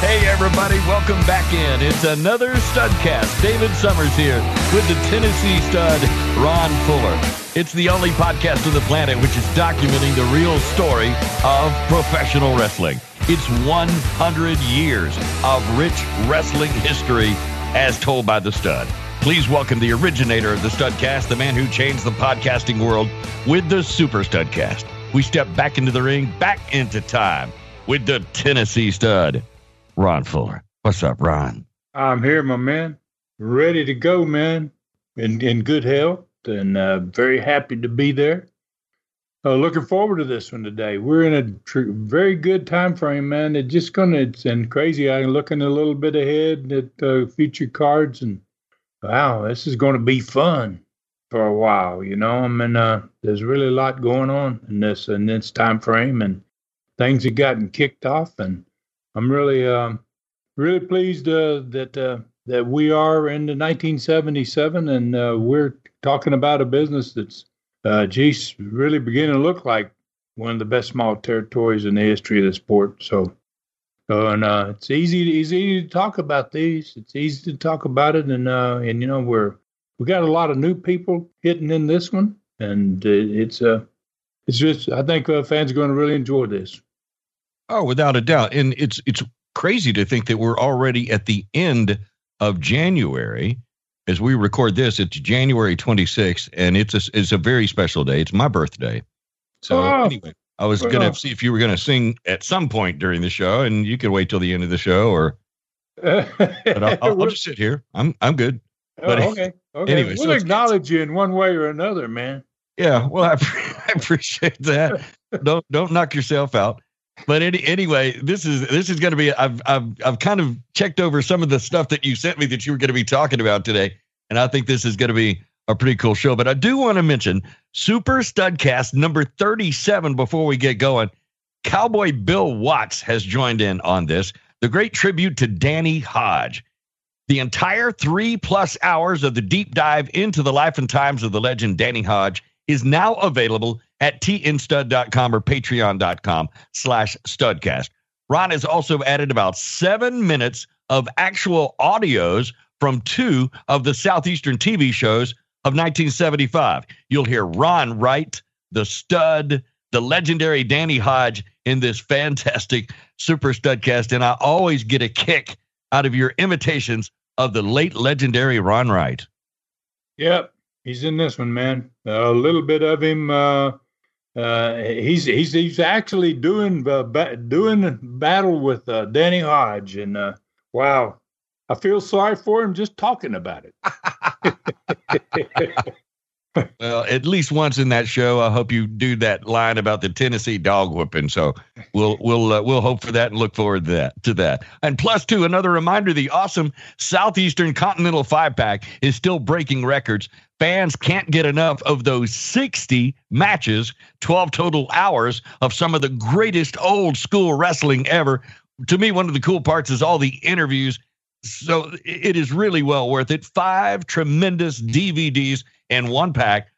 Hey, everybody, welcome back in. It's another Studcast. David Summers here with the Tennessee stud, Ron Fuller. It's the only podcast on the planet which is documenting the real story of professional wrestling. It's 100 years of rich wrestling history as told by the stud. Please welcome the originator of the Studcast, the man who changed the podcasting world with the Super Studcast. We step back into the ring, back into time with the Tennessee stud. Ron Fuller. What's up, Ron? I'm here, my man. Ready to go, man. In in good health and uh, very happy to be there. Uh, looking forward to this one today. We're in a tr- very good time frame, man. It's just gonna it's and crazy. I'm looking a little bit ahead at uh, future cards, and wow, this is going to be fun for a while. You know, I mean, uh, there's really a lot going on in this in this time frame, and things have gotten kicked off, and I'm really, um, really pleased uh, that uh, that we are in 1977, and uh, we're talking about a business that's, uh, geez, really beginning to look like one of the best small territories in the history of the sport. So, and uh, it's easy, easy to talk about these. It's easy to talk about it, and uh, and you know we're we got a lot of new people hitting in this one, and it's uh, it's just I think uh, fans are going to really enjoy this. Oh, without a doubt. And it's it's crazy to think that we're already at the end of January as we record this. It's January 26th, and it's a it's a very special day. It's my birthday. So oh, anyway, I was well, gonna see if you were gonna sing at some point during the show, and you could wait till the end of the show, or but I'll, I'll, I'll just sit here. I'm I'm good. Oh, but oh, okay, okay. Anyway, we'll so acknowledge you in one way or another, man. Yeah, well, I, I appreciate that. don't don't knock yourself out but any, anyway, this is this is going to be. I've I've I've kind of checked over some of the stuff that you sent me that you were going to be talking about today, and I think this is going to be a pretty cool show. But I do want to mention Super Studcast number thirty-seven before we get going. Cowboy Bill Watts has joined in on this. The great tribute to Danny Hodge. The entire three plus hours of the deep dive into the life and times of the legend Danny Hodge is now available at tnstud.com or patreon.com slash studcast. Ron has also added about seven minutes of actual audios from two of the Southeastern TV shows of 1975. You'll hear Ron Wright, the stud, the legendary Danny Hodge in this fantastic Super Studcast. And I always get a kick out of your imitations of the late legendary Ron Wright. Yep, he's in this one, man. A little bit of him. Uh, uh, he's he's he's actually doing uh, ba- doing battle with uh, Danny Hodge, and uh, wow, I feel sorry for him just talking about it. well, at least once in that show, I hope you do that line about the Tennessee dog whooping. So we'll we'll uh, we'll hope for that and look forward to that to that. And plus two, another reminder: the awesome Southeastern Continental Five Pack is still breaking records. Fans can't get enough of those 60 matches, 12 total hours of some of the greatest old school wrestling ever. To me, one of the cool parts is all the interviews. So it is really well worth it. Five tremendous DVDs in one pack,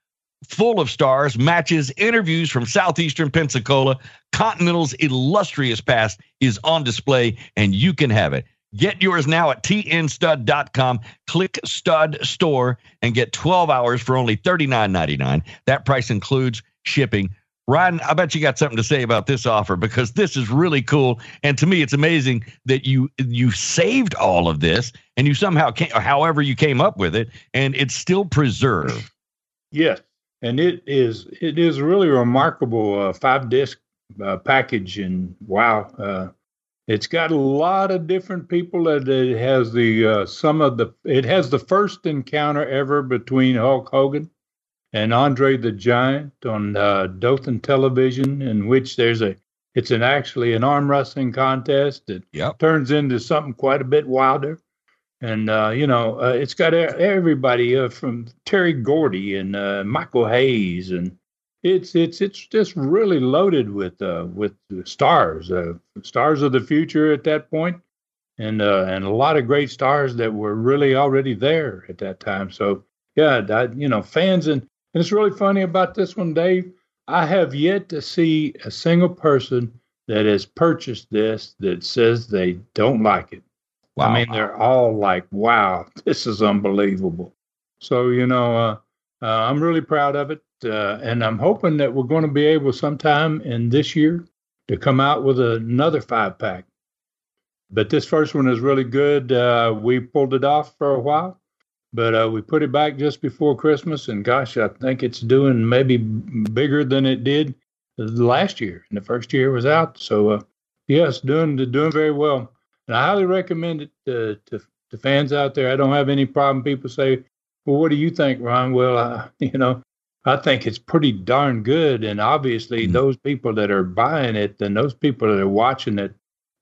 full of stars, matches, interviews from Southeastern Pensacola. Continental's illustrious past is on display, and you can have it. Get yours now at tnstud.com. Click stud store and get 12 hours for only $39.99. That price includes shipping. Ron, I bet you got something to say about this offer because this is really cool. And to me, it's amazing that you you saved all of this and you somehow came, however you came up with it, and it's still preserved. Yes, and it is it is really remarkable uh, five disc uh, package, and wow, uh, it's got a lot of different people. That it has the uh, some of the it has the first encounter ever between Hulk Hogan and Andre the Giant on uh, Dothan Television, in which there's a it's an actually an arm wrestling contest that Yep. turns into something quite a bit wilder. And uh, you know, uh, it's got everybody uh, from Terry Gordy and uh, Michael Hayes, and it's it's it's just really loaded with uh, with stars, uh, stars of the future at that point, and uh, and a lot of great stars that were really already there at that time. So yeah, that, you know, fans and and it's really funny about this one, Dave. I have yet to see a single person that has purchased this that says they don't like it. I mean, they're all like, "Wow, this is unbelievable." So you know, uh, uh, I'm really proud of it, uh, and I'm hoping that we're going to be able sometime in this year to come out with another five pack. But this first one is really good. Uh, we pulled it off for a while, but uh, we put it back just before Christmas, and gosh, I think it's doing maybe bigger than it did last year. And the first year it was out, so uh, yes, doing doing very well. And I highly recommend it to, to to fans out there. I don't have any problem. People say, "Well, what do you think, Ron?" Well, uh, you know, I think it's pretty darn good. And obviously, Mhm. those people that are buying it and those people that are watching it,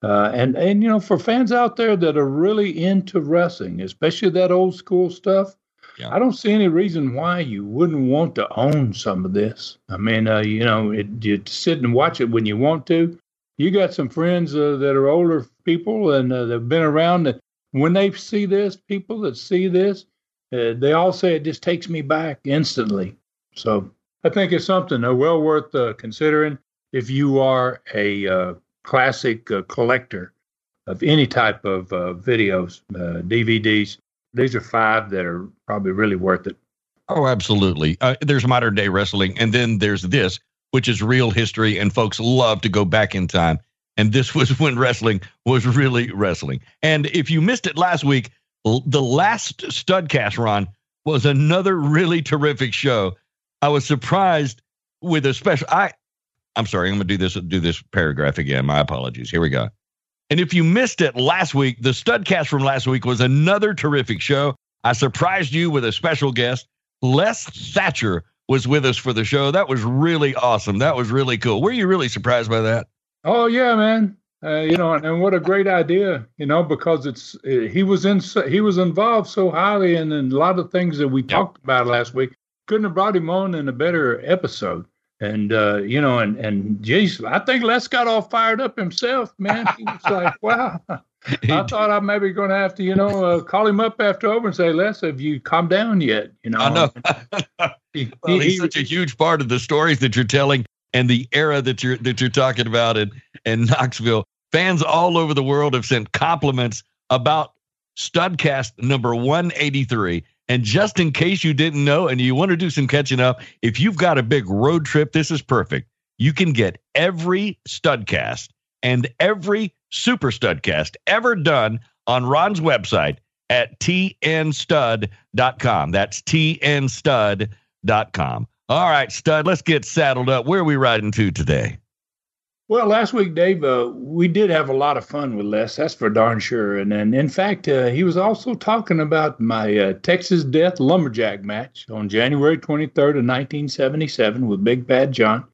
uh, and and you know, for fans out there that are really into wrestling, especially that old school stuff, Yeah. I don't see any reason why you wouldn't want to own some of this. I mean, uh, you know, it, you sit and watch it when you want to. You got some friends uh, that are older people and uh, they've been around. That when they see this, people that see this, uh, they all say it just takes me back instantly. So I think it's something uh, well worth uh, considering if you are a uh, classic uh, collector of any type of uh, videos, uh, DVDs. These are five that are probably really worth it. Oh, absolutely. Uh, there's modern day wrestling, and then there's this, which is real history, and folks love to go back in time. And this was when wrestling was really wrestling. And if you missed it last week, the last Studcast run was another really terrific show. I was surprised with a special. I, I'm sorry, I'm going to do this do this paragraph again. My apologies. Here we go. And if you missed it last week, the Studcast from last week was another terrific show. I surprised you with a special guest. Les Thatcher was with us for the show. That was really awesome. That was really cool. Were you really surprised by that? Oh yeah, man. Uh, you know, and, and what a great idea, you know, because it's uh, he was in he was involved so highly in, in a lot of things that we talked about last week. Couldn't have brought him on in a better episode. And uh, you know, and and geez, I think Les got all fired up himself, man. He was like, "Wow." I thought I maybe going to have to, you know, uh, call him up after over and say, "Les, have you calmed down yet?" You know, I know. He- well, he's he- such a huge part of the stories that you're telling and the era that you're that you're talking about in, in Knoxville. Fans all over the world have sent compliments about Studcast number 183. And just in case you didn't know and you want to do some catching up, if you've got a big road trip, this is perfect. You can get every Studcast and every Super Studcast ever done on Ron's website at tnstud.com. That's tnstud.com. All right, Stud, let's get saddled up. Where are we riding to today? Well, last week, Dave, uh, we did have a lot of fun with Les. That's for darn sure. And, and in fact, uh, he was also talking about my uh, Texas Death Lumberjack match on January 23rd of 1977 with Big Bad John.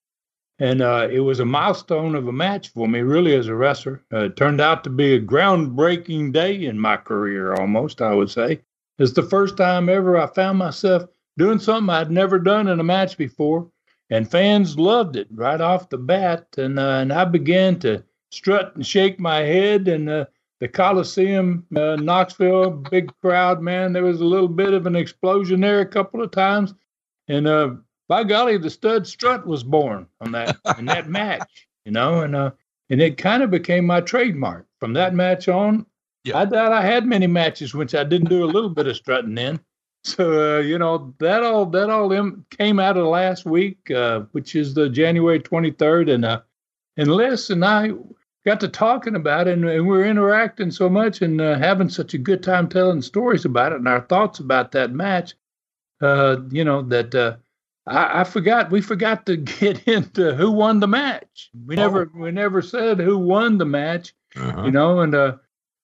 And uh, it was a milestone of a match for me, really, as a wrestler. Uh, it turned out to be a groundbreaking day in my career, almost, I would say. It's the first time ever I found myself doing something I'd never done in a match before and fans loved it right off the bat. And uh, and I began to strut and shake my head, and uh, the Coliseum, uh, Knoxville, big crowd, man. There was a little bit of an explosion there a couple of times, and uh, by golly, the stud strut was born on that in that match, you know, and uh, and it kind of became my trademark from that match on. Yeah. I doubt I had many matches which I didn't do a little bit of strutting in. So uh, you know that all that all im- came out of last week, uh, which is the January 23rd, and uh, and Les and I got to talking about it, and, and we are interacting so much and uh, having such a good time telling stories about it and our thoughts about that match. Uh, you know that uh, I, I, forgot we forgot to get into who won the match. We never oh. we never said who won the match. Uh-huh. You know, and uh,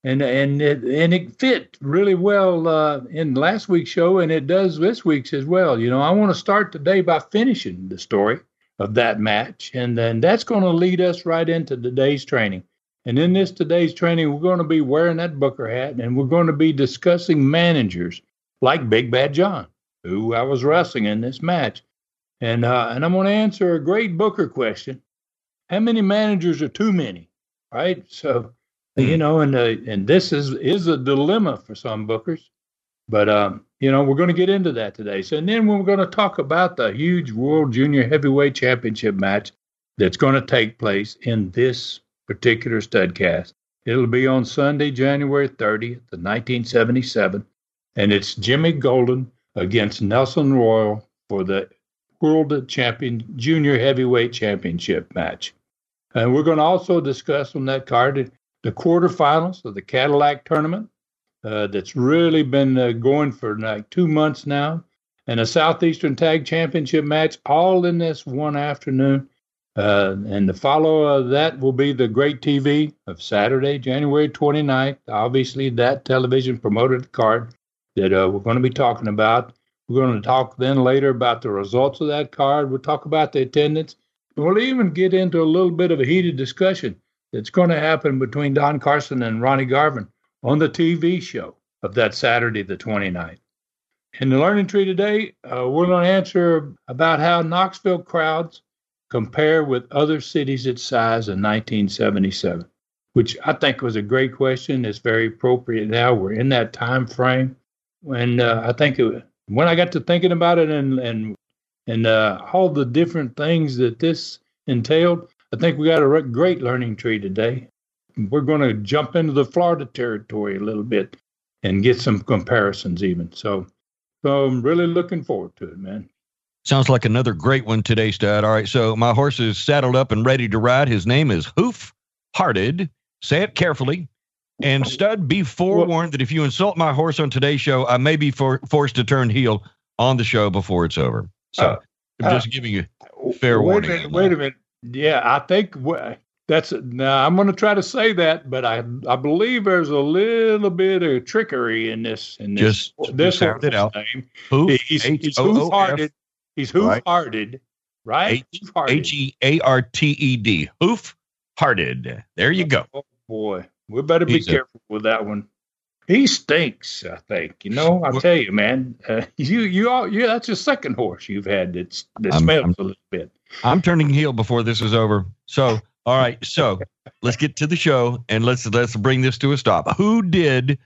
and and it and it fit really well uh, in last week's show, and it does this week's as well. You know, I want to start today by finishing the story of that match, and then that's going to lead us right into today's training. And in this today's training, we're going to be wearing that Booker hat, and we're going to be discussing managers like Big Bad John, who I was wrestling in this match, and uh, and I'm going to answer a great Booker question: How many managers are too many? Right, so you know, and uh, and this is is a dilemma for some bookers. But um, you know, we're going to get into that today. So and then we're going to talk about the huge World Junior Heavyweight Championship match that's going to take place in this particular studcast. It'll be on Sunday, January 30th, 1977, and it's Jimmy Golden against Nelson Royal for the World Champion Junior Heavyweight Championship match. And we're going to also discuss on that card the quarterfinals of the Cadillac tournament uh, that's really been uh, going for like two months now, and a Southeastern Tag Championship match all in this one afternoon. Uh, and the follow of that will be the Great TV of Saturday, January 29th. Obviously, that television promoted card that uh, we're going to be talking about. We're going to talk then later about the results of that card. We'll talk about the attendance. We'll even get into a little bit of a heated discussion that's going to happen between Don Carson and Ronnie Garvin on the TV show of that Saturday, the 29th. In the Learning Tree today, uh, we're going to answer about how Knoxville crowds compare with other cities its size in 1977, which I think was a great question. It's very appropriate now. We're in that time frame. And uh, I think it, when I got to thinking about it and, and, and uh, all the different things that this entailed, I think we got a great learning tree today. We're going to jump into the Florida territory a little bit and get some comparisons even. So, so I'm really looking forward to it, man. Sounds like another great one today, Stud. All right, so my horse is saddled up and ready to ride. His name is Hoof Hearted. Say it carefully. And Stud, be forewarned that if you insult my horse on today's show, I may be for, forced to turn heel on the show before it's over. So uh, I'm just uh, giving you fair wait warning. A minute, wait a minute. Yeah, I think that's now. I'm going to try to say that, but I I believe there's a little bit of trickery in this. In this, just this sound it out. Name. Hoof, he's, he's hoof-hearted. He's hoof-hearted, right? H e a r t e d. Hoof-hearted. There you go. Oh boy, we better be he's careful a, with that one. He stinks. I think. You know, I tell you, man. Uh, you you all yeah. That's your second horse you've had that's that smells I'm, a little bit. I'm turning heel before this is over. So, all right. So let's get to the show and let's let's bring this to a stop. Who did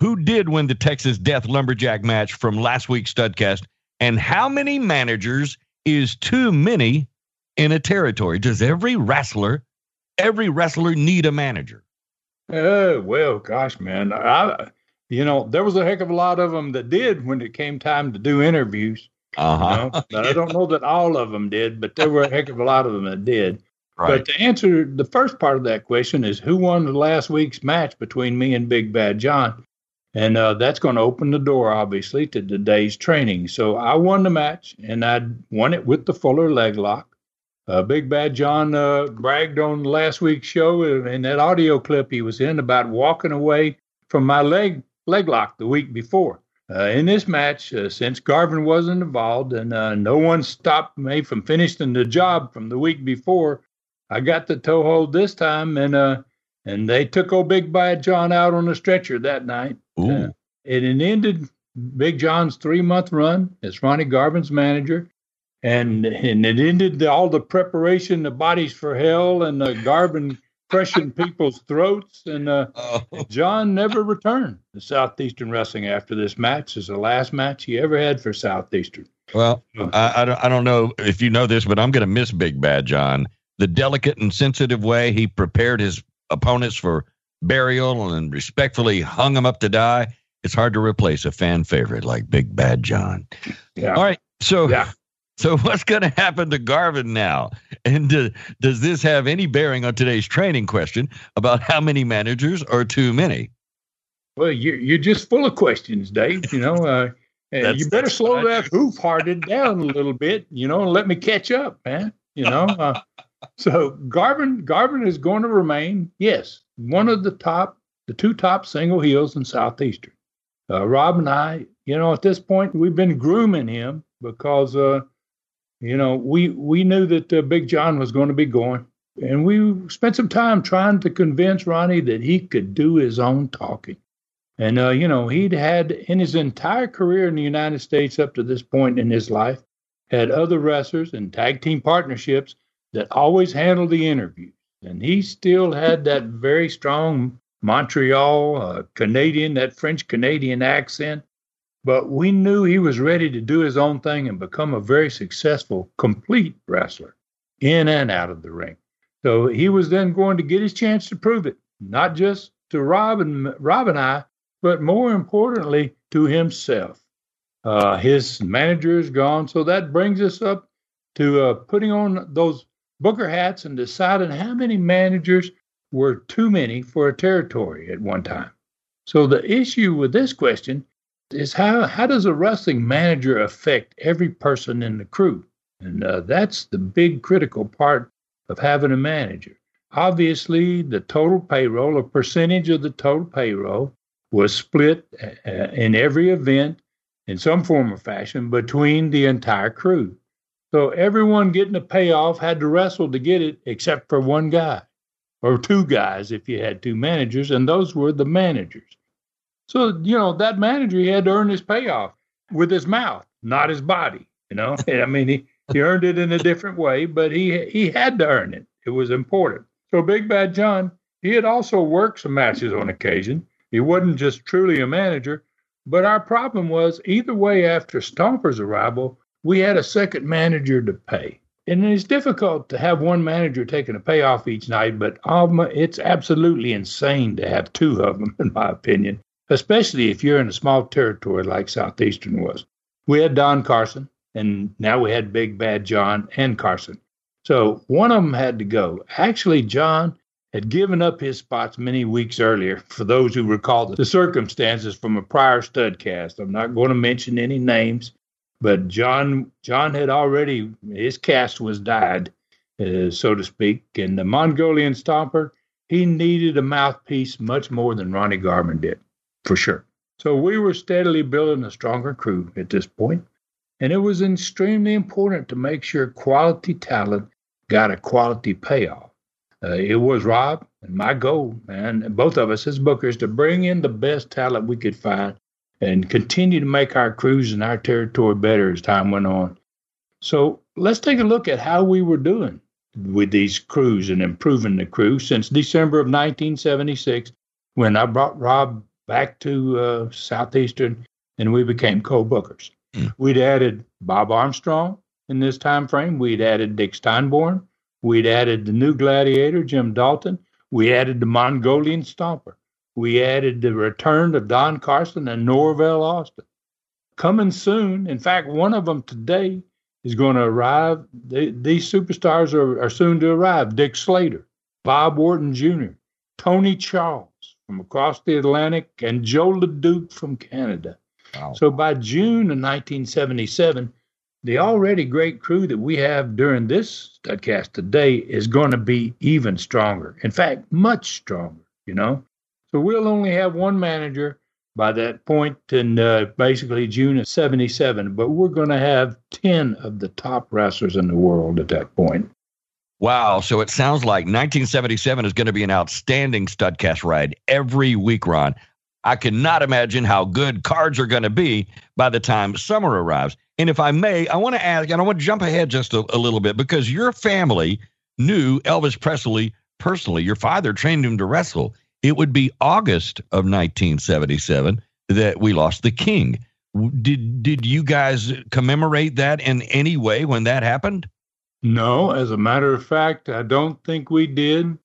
who did win the Texas Death Lumberjack match from last week's Studcast? And how many managers is too many in a territory? Does every wrestler, every wrestler need a manager? Oh well, gosh, man. I, you know, there was a heck of a lot of them that did when it came time to do interviews. Uh-huh. You know? I don't know that all of them did, but there were a heck of a lot of them that did. Right. But to answer the first part of that question is who won the last week's match between me and Big Bad John? And uh, that's going to open the door, obviously, to today's training. So I won the match, and I won it with the Fuller leg lock. Uh, Big Bad John uh, bragged on last week's show in that audio clip he was in about walking away from my leg leg lock the week before. Uh, in this match, uh, since Garvin wasn't involved and uh, no one stopped me from finishing the job from the week before, I got the toe hold this time, and uh, and they took old Big Bad John out on a stretcher that night. Uh, it ended Big John's three month run as Ronnie Garvin's manager, and and it ended the, all the preparation, the bodies for hell, and uh, Garvin crushing people's throats. And uh, oh. John never returned to Southeastern Wrestling after this match. Is the last match he ever had for Southeastern. Well, I, I, don't, I don't know if you know this, but I'm going to miss Big Bad John. The delicate and sensitive way he prepared his opponents for burial and respectfully hung them up to die. it's hard to replace a fan favorite like Big Bad John. Yeah. All right. So, Yeah. so what's going to happen to Garvin now? And do, does this have any bearing on today's training question about how many managers are too many? Well, you're you're just full of questions, Dave. You know, uh, you better slow that hoof hearted down a little bit. You know, and let me catch up, man. You know, uh, so Garvin Garvin is going to remain, yes, one of the top, the two top single heels in Southeastern. Uh, Rob and I, you know, at this point, we've been grooming him because, uh, you know, we we knew that uh, Big John was going to be going, and we spent some time trying to convince Ronnie that he could do his own talking. And, uh, you know, he'd had in his entire career in the United States up to this point in his life, had other wrestlers and tag team partnerships that always handled the interviews. And he still had that very strong Montreal uh, Canadian, that French Canadian accent. But we knew he was ready to do his own thing and become a very successful, complete wrestler in and out of the ring. So he was then going to get his chance to prove it, not just to Rob and Rob and I, but more importantly to himself. Uh, his manager is gone, so that brings us up to uh, putting on those Booker hats and deciding how many managers were too many for a territory at one time. So the issue with this question is how how does a wrestling manager affect every person in the crew? And uh, that's the big critical part of having a manager. Obviously, the total payroll, a percentage of the total payroll, was split uh, in every event in some form or fashion between the entire crew. So everyone getting a payoff had to wrestle to get it, except for one guy or two guys if you had two managers, and those were the managers. So, you know, that manager, he had to earn his payoff with his mouth, not his body. You know, I mean, he, he earned it in a different way, but he he had to earn it. It was important. So Big Bad John, he had also worked some matches on occasion. He wasn't just truly a manager, but our problem was either way after Stomper's arrival, we had a second manager to pay. And it's difficult to have one manager taking a payoff each night, but it's absolutely insane to have two of them, in my opinion, especially if you're in a small territory like Southeastern was. We had Don Carson, and now we had Big Bad John and Carson. So one of them had to go. Actually, John had given up his spots many weeks earlier. For those who recall the circumstances from a prior studcast, I'm not going to mention any names, but John John had already his cast was died, uh, so to speak, and the Mongolian Stomper he needed a mouthpiece much more than Ronnie Garvin did, for sure. So we were steadily building a stronger crew at this point, and it was extremely important to make sure quality talent got a quality payoff. Uh, it was Rob and my goal, and both of us as bookers, to bring in the best talent we could find and continue to make our crews and our territory better as time went on. So let's take a look at how we were doing with these crews and improving the crew since December of 1976, when I brought Rob back to uh, Southeastern and we became co-bookers. Mm. We'd added Bob Armstrong in this time frame. We'd added Dick Steinborn. We'd added the new gladiator, Jim Dalton. We added the Mongolian Stomper. We added the return of Don Carson and Norvell Austin. Coming soon, in fact, one of them today is going to arrive. They, these superstars are, are soon to arrive. Dick Slater, Bob Orton Jr., Tony Charles from across the Atlantic, and Joe LeDuc from Canada. Wow. So by June of 1977, the already great crew that we have during this studcast today is going to be even stronger. In fact, much stronger, you know? So we'll only have one manager by that point in uh, basically June of 77, but we're going to have 10 of the top wrestlers in the world at that point. Wow. So it sounds like 1977 is going to be an outstanding Studcast ride every week, Ron. I cannot imagine how good cards are going to be by the time summer arrives. And if I may, I want to ask, and I want to jump ahead just a, a little bit because your family knew Elvis Presley personally. Your father trained him to wrestle. It would be August of 1977 that we lost the king. Did did you guys commemorate that in any way when that happened? No, as a matter of fact, I don't think we did.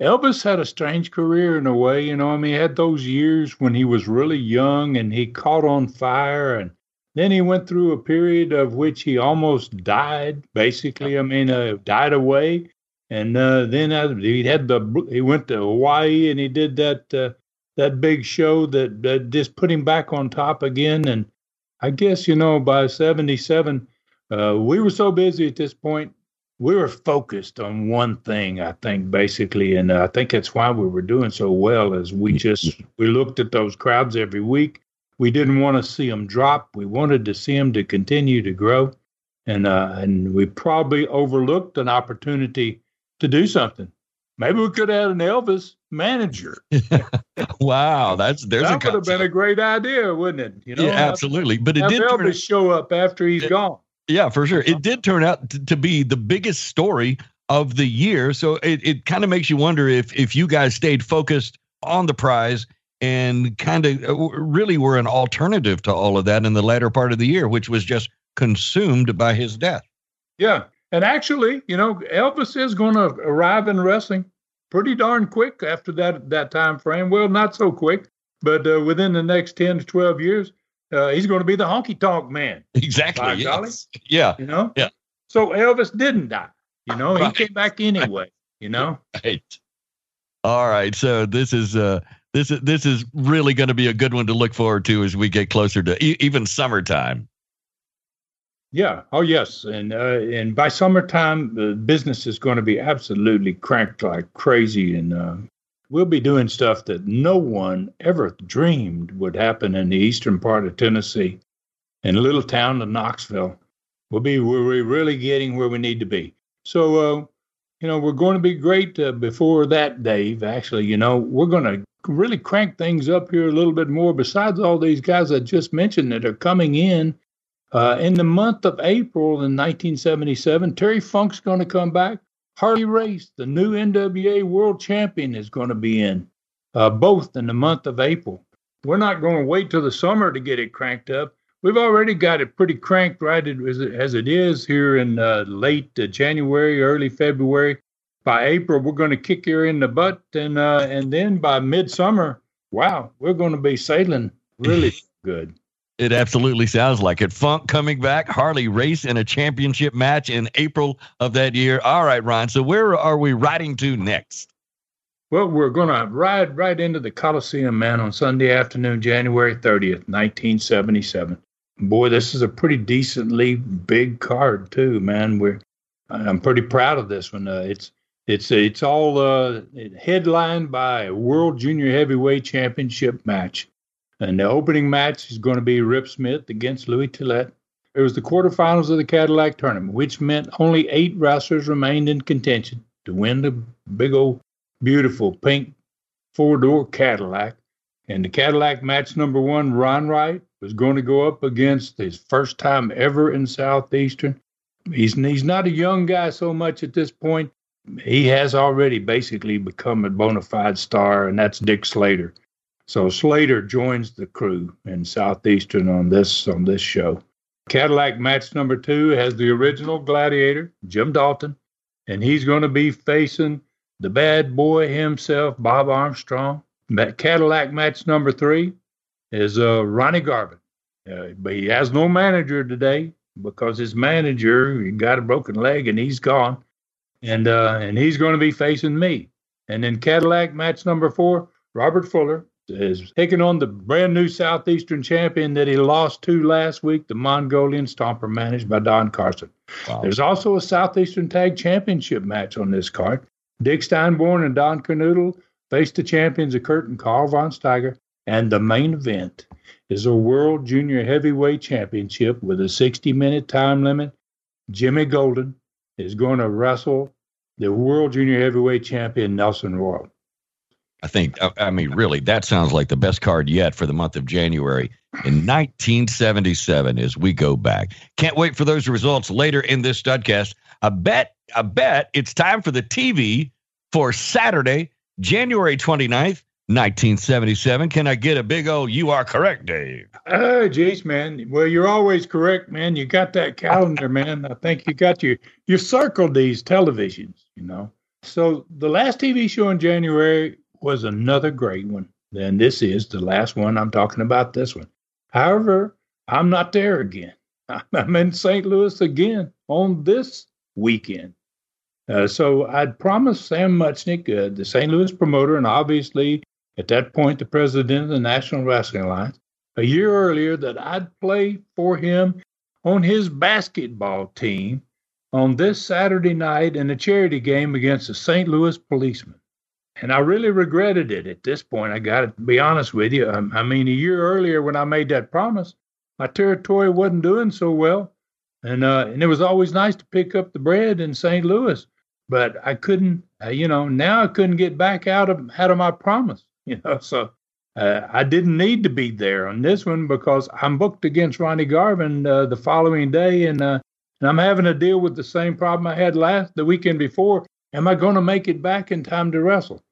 Elvis had a strange career in a way, you know. I mean, he had those years when he was really young and he caught on fire, and then he went through a period of which he almost died, basically. I mean, uh, died away, and uh, then uh, he had the he went to Hawaii and he did that uh, that big show that, that just put him back on top again. And I guess you know by '77, uh, we were so busy at this point we were focused on one thing i think basically and i think that's why we were doing so well as we just we looked at those crowds every week. We didn't want to see them drop. We wanted to see them to continue to grow and uh, and we probably overlooked an opportunity to do something. Maybe we could have had an elvis manager. Wow that's there's that a would have been a great idea wouldn't it? You know yeah, absolutely but it have did elvis turn show up after he's It- gone Yeah, for sure. It did turn out t- to be the biggest story of the year. So it, it kind of makes you wonder if if you guys stayed focused on the prize and kind of really were an alternative to all of that in the latter part of the year, which was just consumed by his death. Yeah. And actually, you know, Elvis is going to arrive in wrestling pretty darn quick after that that time frame. Well, not so quick, but uh, within the next 10 to 12 years, uh, he's going to be the honky tonk man, Exactly. Yes. Yeah. you know? Yeah. So Elvis didn't die, you know, Right. he came back anyway, you know? Right. All right. So this is uh this is this is really going to be a good one to look forward to as we get closer to e- even summertime. Yeah. Oh, yes. And uh, and by summertime, the business is going to be absolutely cranked like crazy, and uh, we'll be doing stuff that no one ever dreamed would happen in the eastern part of Tennessee, in a little town of Knoxville. We'll be we're really getting where we need to be. So, uh, you know, we're going to be great uh, before that, Dave. Actually, you know, we're going to really crank things up here a little bit more. Besides all these guys I just mentioned that are coming in. Uh, in the month of April in 1977, Terry Funk's going to come back. Harley Race, the new NWA World Champion, is going to be in, uh, both in the month of April. We're not going to wait till the summer to get it cranked up. We've already got it pretty cranked right as it is here in uh, late uh, January, early February. By April, we're going to kick her in the butt, and uh, and then by midsummer, wow, we're going to be sailing really good. It absolutely sounds like it. Funk coming back, Harley Race in a championship match in April of that year. All right, Ron. So where are we riding to next? Well, we're going to ride right into the Coliseum, man, on Sunday afternoon, January 30th, 1977. Boy, this is a pretty decently big card, too, man. We're I'm pretty proud of this one. Uh, it's it's it's all uh, headlined by a World Junior Heavyweight Championship match, and the opening match is going to be Rip Smith against Louis Tillett. It was the quarterfinals of the Cadillac tournament, which meant only eight wrestlers remained in contention to win the big old beautiful pink four door Cadillac. And the Cadillac match number one, Ron Wright, was going to go up against his first time ever in Southeastern. He's he's not a young guy so much at this point. He has already basically become a bona fide star, and that's Dick Slater. So Slater joins the crew in Southeastern on this on this show. Cadillac match number two has the original gladiator, Jim Dalton, and he's going to be facing the bad boy himself, Bob Armstrong. Cadillac match number three is uh, Ronnie Garvin. Uh, but he has no manager today because his manager got a broken leg and he's gone. And uh, and he's going to be facing me. And then Cadillac match number four, Robert Fuller is taking on the brand new Southeastern champion that he lost to last week, the Mongolian Stomper, managed by Don Carson. Wow. There's also a Southeastern Tag Championship match on this card. Dick Steinborn and Don Kernodle face the champions of Kurt and Carl von Steiger. And the main event is a World Junior Heavyweight Championship with a 60 minute time limit. Jimmy Golden is going to wrestle the World Junior Heavyweight Champion Nelson Royal. I think, I, mean, really, that sounds like the best card yet for the month of January in 1977 as we go back. Can't wait for those results later in this studcast. I bet, I bet it's time for the TV for Saturday, January 29th, 1977. Can I get a big old you are correct, Dave? Oh, geez, man. Well, you're always correct, man. You got that calendar, man. I think you got your you circled these televisions, you know. So the last TV show in January was another great one. Then this is the last one I'm talking about. This one. However, I'm not there again. I'm in St. Louis again on this weekend. Uh, so I'd promised Sam Muchnick, uh, the St. Louis promoter, and obviously at that point the president of the National Wrestling Alliance, a year earlier that I'd play for him on his basketball team on this Saturday night in a charity game against the St. Louis policemen. And I really regretted it at this point. I got to be honest with you. I, I mean, a year earlier when I made that promise, my territory wasn't doing so well. And, uh, and it was always nice to pick up the bread in St. Louis but I couldn't, uh, you know, now I couldn't get back out of out of my promise, you know. So uh, I didn't need to be there on this one because I'm booked against Ronnie Garvin uh, the following day, and uh, and I'm having to deal with the same problem I had last the weekend before. Am I going to make it back in time to wrestle?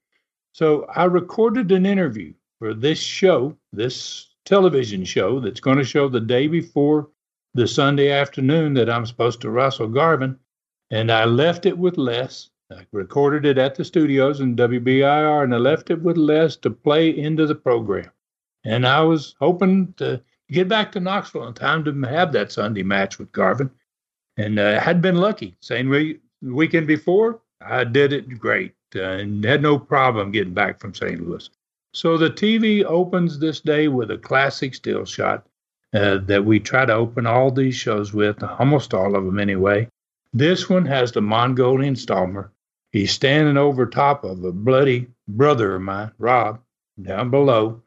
So I recorded an interview for this show, this television show that's going to show the day before the Sunday afternoon that I'm supposed to wrestle Garvin and I left it with Les. I recorded it at the studios in WBIR, and I left it with Les to play into the program. And I was hoping to get back to Knoxville in time to have that Sunday match with Garvin. And I uh, had been lucky. Same week, weekend before, I did it great and had no problem getting back from St. Louis. So the TV opens this day with a classic still shot uh, that we try to open all these shows with, almost all of them anyway. This one has the Mongolian Stomper. He's standing over top of a bloody brother of mine, Rob, down below.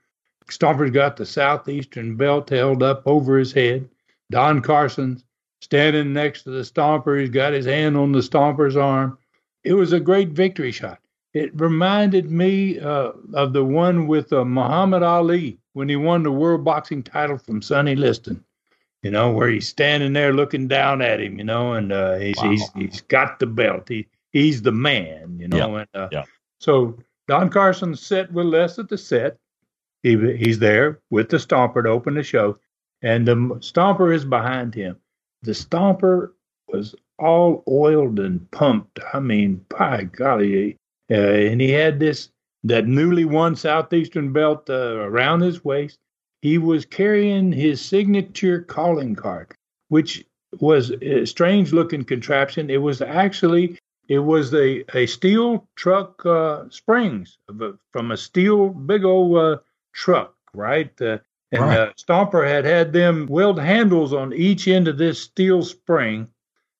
Stomper's got the southeastern belt held up over his head. Don Carson's standing next to the Stomper. He's got his hand on the Stomper's arm. It was a great victory shot. It reminded me uh, of the one with uh, Muhammad Ali when he won the world boxing title from Sonny Liston you know, where he's standing there looking down at him, you know, and uh, he's wow. he's he's got the belt. He he's the man, you know. Yeah. And uh, yeah. so Don Carson set with Les at the set. He he's there with the stomper to open the show, and the stomper is behind him. The stomper was all oiled and pumped. I mean, by golly, uh, and he had this that newly won southeastern belt uh, around his waist he was carrying his signature calling card, which was a strange looking contraption. It was actually it was a, a steel truck uh, springs from a steel big old uh, truck, right? Uh, and right. Uh, Stomper had had them weld handles on each end of this steel spring,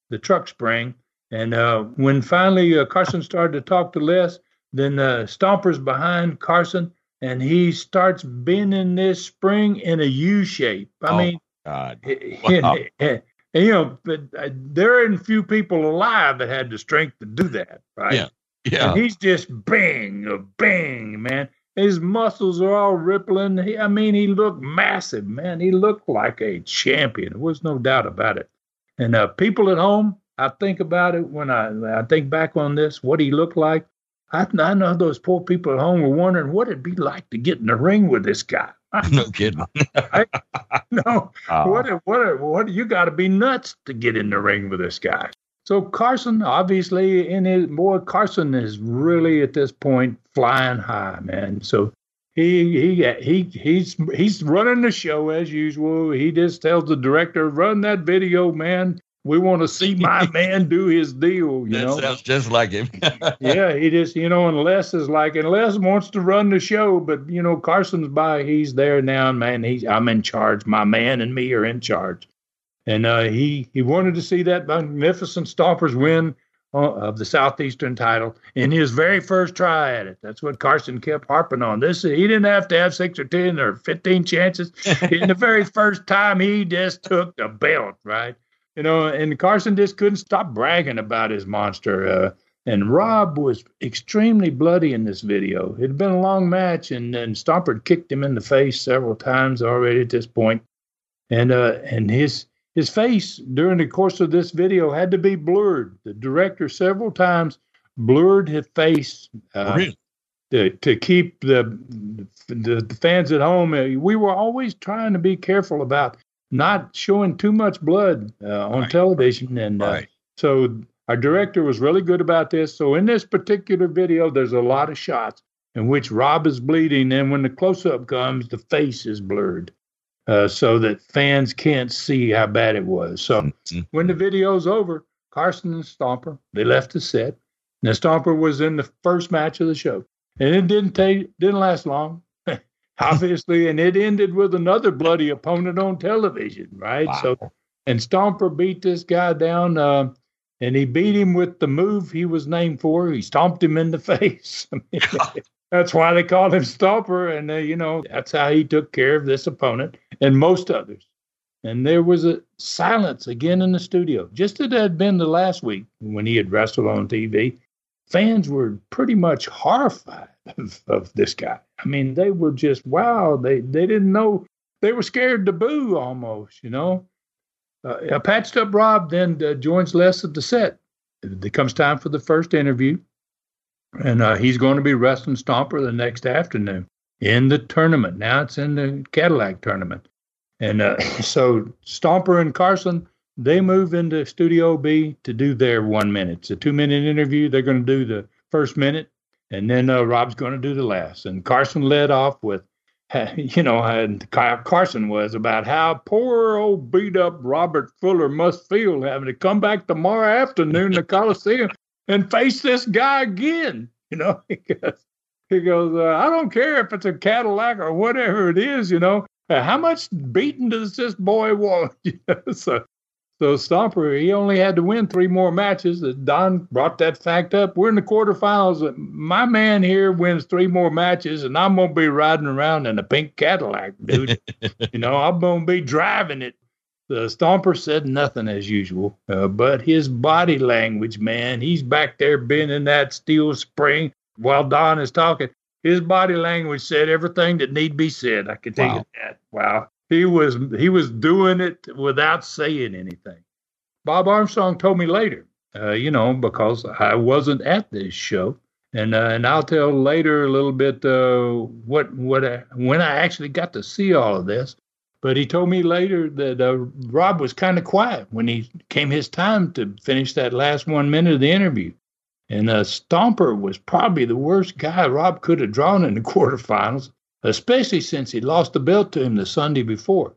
the truck spring. And uh, when finally uh, Carson started to talk to Les, then the Stomper's behind Carson and he starts bending this spring in a U shape. I oh, mean, God. Wow. And, and, you know, but uh, there are few people alive that had the strength to do that, right? Yeah. Yeah. And he's just bang, bang, man. His muscles are all rippling. He, I mean, he looked massive, man. He looked like a champion. There was no doubt about it. And uh, people at home, I think about it when I I think back on this, what he looked like. I, I know those poor people at home were wondering what it'd be like to get in the ring with this guy. no kidding. I, no, uh, what what what you got to be nuts to get in the ring with this guy. So Carson, obviously, in his boy Carson is really at this point flying high, man. So he he he he's he's running the show as usual. He just tells the director, "Run that video, man we want to see my man do his deal. You that know, sounds just like him. yeah, he just you know, and Les is like, and Les wants to run the show, but you know, Carson's by, he's there now, and man, he's I'm in charge. My man and me are in charge, and uh, he he wanted to see that magnificent Stompers win. Uh, of the southeastern title in his very first try at it. That's what Carson kept harping on. This he didn't have to have six or ten or fifteen chances. in the very first time, he just took the belt right you know, and Carson just couldn't stop bragging about his monster. Uh, and Rob was extremely bloody in this video. It had been a long match, and, and Stomper kicked him in the face several times already at this point. And uh, and his his face during the course of this video had to be blurred. The director several times blurred his face uh, really? to to keep the, the the fans at home. We were always trying to be careful about not showing too much blood uh, on right. television, and uh, right. so our director was really good about this. So in this particular video, there's a lot of shots in which Rob is bleeding, and when the close up comes, the face is blurred. Uh, so that fans can't see how bad it was. So mm-hmm. when the video's over, Carson and Stomper they left the set. Now Stomper was in the first match of the show, and it didn't take didn't last long, obviously, and it ended with another bloody opponent on television, right? Wow. So and Stomper beat this guy down. Uh, and he beat him with the move he was named for. He stomped him in the face. that's why they called him Stomper. And, you know, that's how he took care of this opponent and most others. And there was a silence again in the studio, just as it had been the last week when he had wrestled on TV. Fans were pretty much horrified of, of this guy. I mean, they were just, wow, they, they didn't know. They were scared to boo almost, you know. Uh, a patched up Rob then uh, joins Les at the set. It comes time for the first interview and uh, he's going to be wrestling Stomper the next afternoon in the tournament. Now it's in the Cadillac tournament, and uh, so Stomper and Carson they move into Studio B to do their one minute. It's a two minute interview. They're going to do the first minute, and then uh, Rob's going to do the last. And Carson led off with. You know, and Carson was about how poor old beat up Robert Fuller must feel having to come back tomorrow afternoon to Coliseum and face this guy again. You know, he goes, he goes uh, I don't care if it's a Cadillac or whatever it is, you know. Uh, how much beating does this boy want? You know, so, so Stomper, he only had to win three more matches. Don brought that fact up. We're in the quarterfinals. My man here wins three more matches, and I'm gonna be riding around in a pink Cadillac, dude. you know, I'm gonna be driving it the Stomper said nothing as usual, uh, but his body language, man, he's back there bending that steel spring while Don is talking. His body language said everything that need be said. I can tell wow. you that. Wow, he was he was doing it without saying anything. Bob Armstrong told me later, uh, you know, because I wasn't at this show, and uh, and I'll tell later a little bit uh, what what I, when I actually got to see all of this. But he told me later that uh, Rob was kind of quiet when he came his time to finish that last one minute of the interview. And uh, Stomper was probably the worst guy Rob could have drawn in the quarterfinals, especially since he lost the belt to him the Sunday before.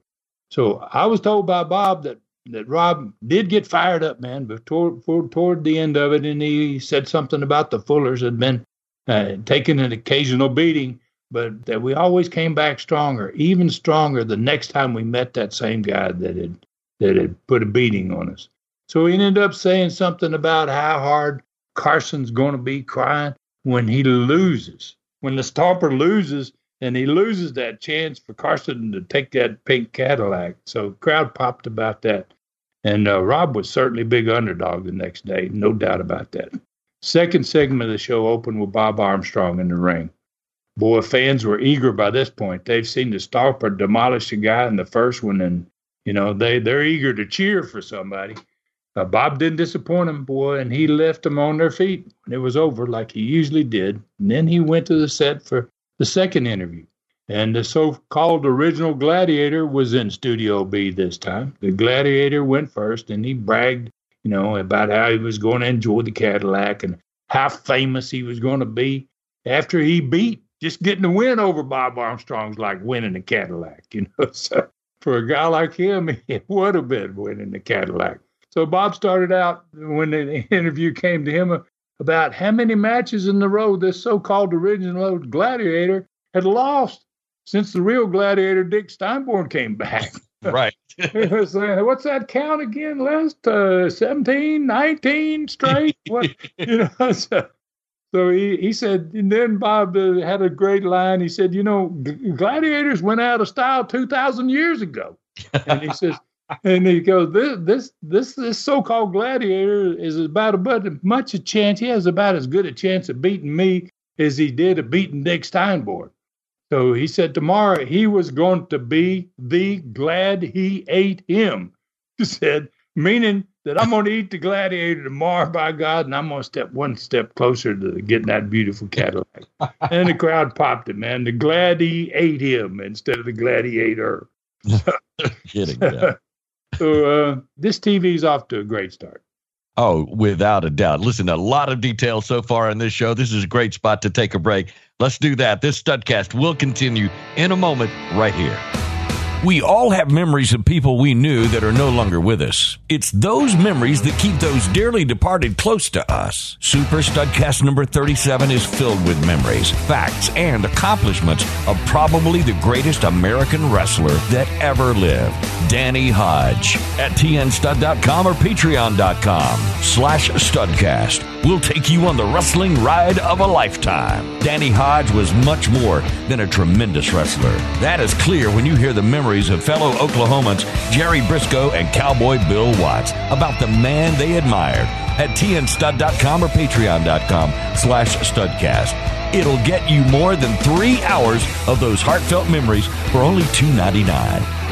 So I was told by Bob that, that Rob did get fired up, man, toward, toward the end of it, and he said something about the Fullers had been uh, taking an occasional beating but that we always came back stronger, even stronger the next time we met that same guy that had that had put a beating on us. So he ended up saying something about how hard Carson's going to be crying when he loses. When the Stomper loses, and he loses that chance for Carson to take that pink Cadillac. So crowd popped about that. And uh, Rob was certainly big underdog the next day, no doubt about that. Second segment of the show opened with Bob Armstrong in the ring. Boy, fans were eager by this point. They've seen the Stomper demolish a guy in the first one, and you know they they're eager to cheer for somebody. Uh, Bob didn't disappoint them, boy, and he left them on their feet when it was over, like he usually did. And then he went to the set for the second interview. And the so-called original Gladiator was in Studio B this time. The Gladiator went first, and he bragged, you know, about how he was going to enjoy the Cadillac and how famous he was going to be after he beat just getting the win over Bob Armstrong's like winning a Cadillac, you know. So for a guy like him, it would have been winning the Cadillac. So Bob started out when the interview came to him about how many matches in the row this so-called original gladiator had lost since the real gladiator Dick Steinborn came back. Right. was, what's that count again, Last Uh, 17, 19 straight? What, you know, so, so he, he said, and then Bob uh, had a great line. He said, you know, gladiators went out of style 2,000 years ago. And he says, and he goes, this this this this so-called gladiator is about about much a chance. He has about as good a chance of beating me as he did of beating Dick Steinborn. So he said tomorrow he was going to be the glad he ate him. He said, meaning that I'm going to eat the gladiator tomorrow, by God, and I'm going to step one step closer to getting that beautiful Cadillac. and the crowd popped it, man. The glad he ate him instead of the gladiator. Kidding. so uh, this TV's off to a great start. Oh, without a doubt. Listen, a lot of details so far in this show. This is a great spot to take a break. Let's do that. This studcast will continue in a moment right here. We all have memories of people we knew that are no longer with us. It's those memories that keep those dearly departed close to us. Super Studcast number 37 is filled with memories, facts, and accomplishments of probably the greatest American wrestler that ever lived, Danny Hodge. At tnstud.com or patreon.com slash studcast. We'll take you on the wrestling ride of a lifetime. Danny Hodge was much more than a tremendous wrestler. That is clear when you hear the memories of fellow Oklahomans Jerry Brisco and Cowboy Bill Watts about the man they admired at tnstud.com or patreon.com slash studcast. It'll get you more than three hours of those heartfelt memories for only $2.99.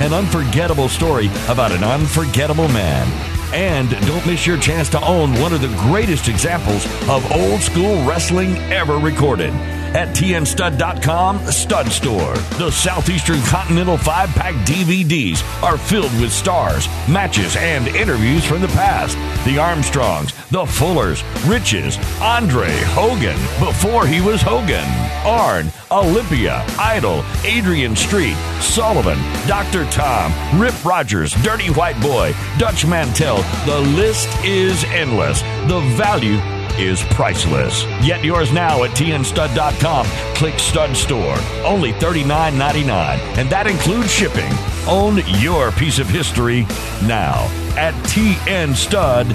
An unforgettable story about an unforgettable man. And don't miss your chance to own one of the greatest examples of old school wrestling ever recorded at tnstud.com stud store. The Southeastern Continental 5 pack DVDs are filled with stars, matches, and interviews from the past. The Armstrongs, the Fullers, Riches, Andre Hogan before he was Hogan, Arn, Olympia, Idol, Adrian Street, Sullivan, Dr. Tom, Rip Rogers, Dirty White Boy, Dutch Mantell. The list is endless. The value is priceless. Get yours now at tnstud.com. Click Stud Store. Only $39.99, and that includes shipping. Own your piece of history now at tnstud.com.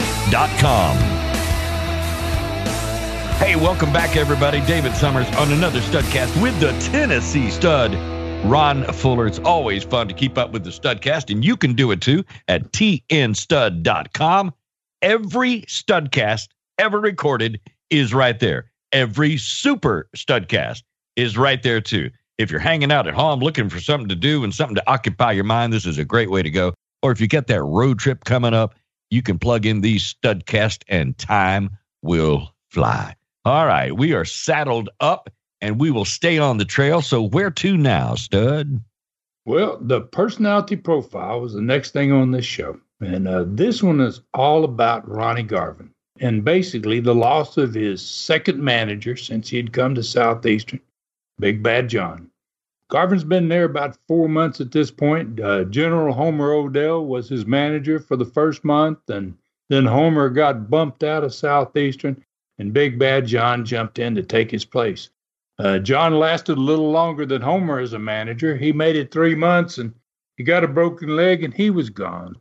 Hey, welcome back, everybody. David Summers on another Studcast with the Tennessee Stud. Ron Fuller. It's always fun to keep up with the Studcast, and you can do it too at tnstud.com. Every Studcast ever recorded is right there. Every super studcast is right there too. If you're hanging out at home looking for something to do and something to occupy your mind, this is a great way to go. Or if you get that road trip coming up, you can plug in these studcast and time will fly. All right, we are saddled up and we will stay on the trail. So where to now, stud? Well, the personality profile was the next thing on this show. And uh, this one is all about Ronnie Garvin and basically the loss of his second manager since he had come to Southeastern, Big Bad John. Garvin's been there about four months at this point. Uh, General Homer Odell was his manager for the first month, and then Homer got bumped out of Southeastern, and Big Bad John jumped in to take his place. Uh, John lasted a little longer than Homer as a manager. He made it three months, and he got a broken leg, and he was gone.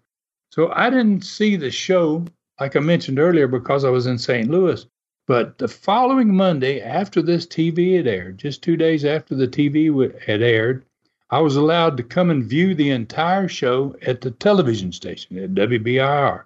So I didn't see the show like I mentioned earlier, because I was in St. Louis. But the following Monday, after this TV had aired, just two days after the TV had aired, I was allowed to come and view the entire show at the television station at WBIR.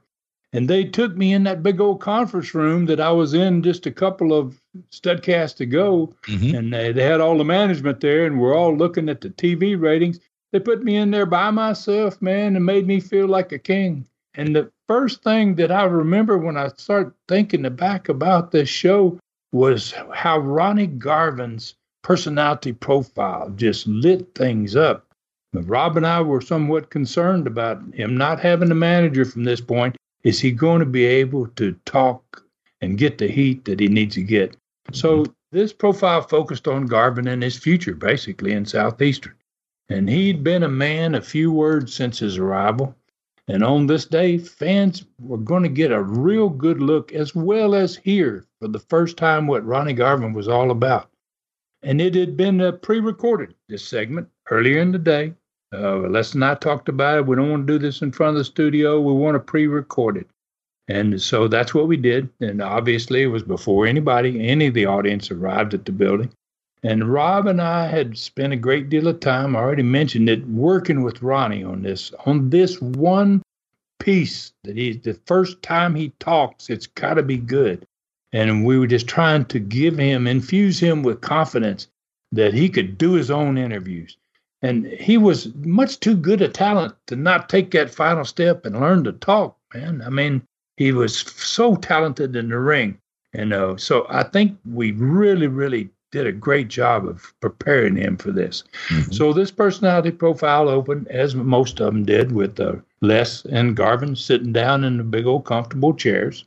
And they took me in that big old conference room that I was in just a couple of studcasts ago. Mm-hmm. And they, they had all the management there, and we're all looking at the TV ratings. They put me in there by myself, man, and made me feel like a king. And the first thing that I remember when I start thinking back about this show was how Ronnie Garvin's personality profile just lit things up. Rob and I were somewhat concerned about him not having a manager from this point. Is he going to be able to talk and get the heat that he needs to get? So this profile focused on Garvin and his future, basically in Southeastern. And he'd been a man of few words since his arrival. And on this day, fans were going to get a real good look as well as hear for the first time what Ronnie Garvin was all about. And it had been uh, pre recorded, this segment, earlier in the day. Uh, Les and I talked about it. We don't want to do this in front of the studio. We want to pre record it. And so that's what we did. And obviously, it was before anybody, any of the audience arrived at the building. And Rob and I had spent a great deal of time, I already mentioned it, working with Ronnie on this, on this one piece that he, the first time he talks, it's got to be good. And we were just trying to give him, infuse him with confidence that he could do his own interviews. And he was much too good a talent to not take that final step and learn to talk, man. I mean, he was so talented in the ring. And uh, so I think we really, really did a great job of preparing him for this. Mm-hmm. So this personality profile opened, as most of them did, with uh, Les and Garvin sitting down in the big old comfortable chairs.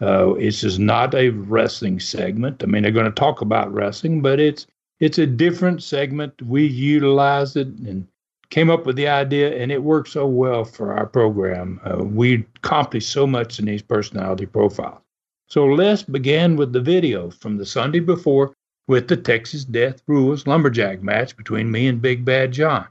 Uh, this is not a wrestling segment. I mean, they're going to talk about wrestling, but it's it's a different segment. We utilized it and came up with the idea, and it worked so well for our program. Uh, we accomplished so much in these personality profiles. So Les began with the video from the Sunday before with the Texas Death Rules lumberjack match between me and Big Bad John.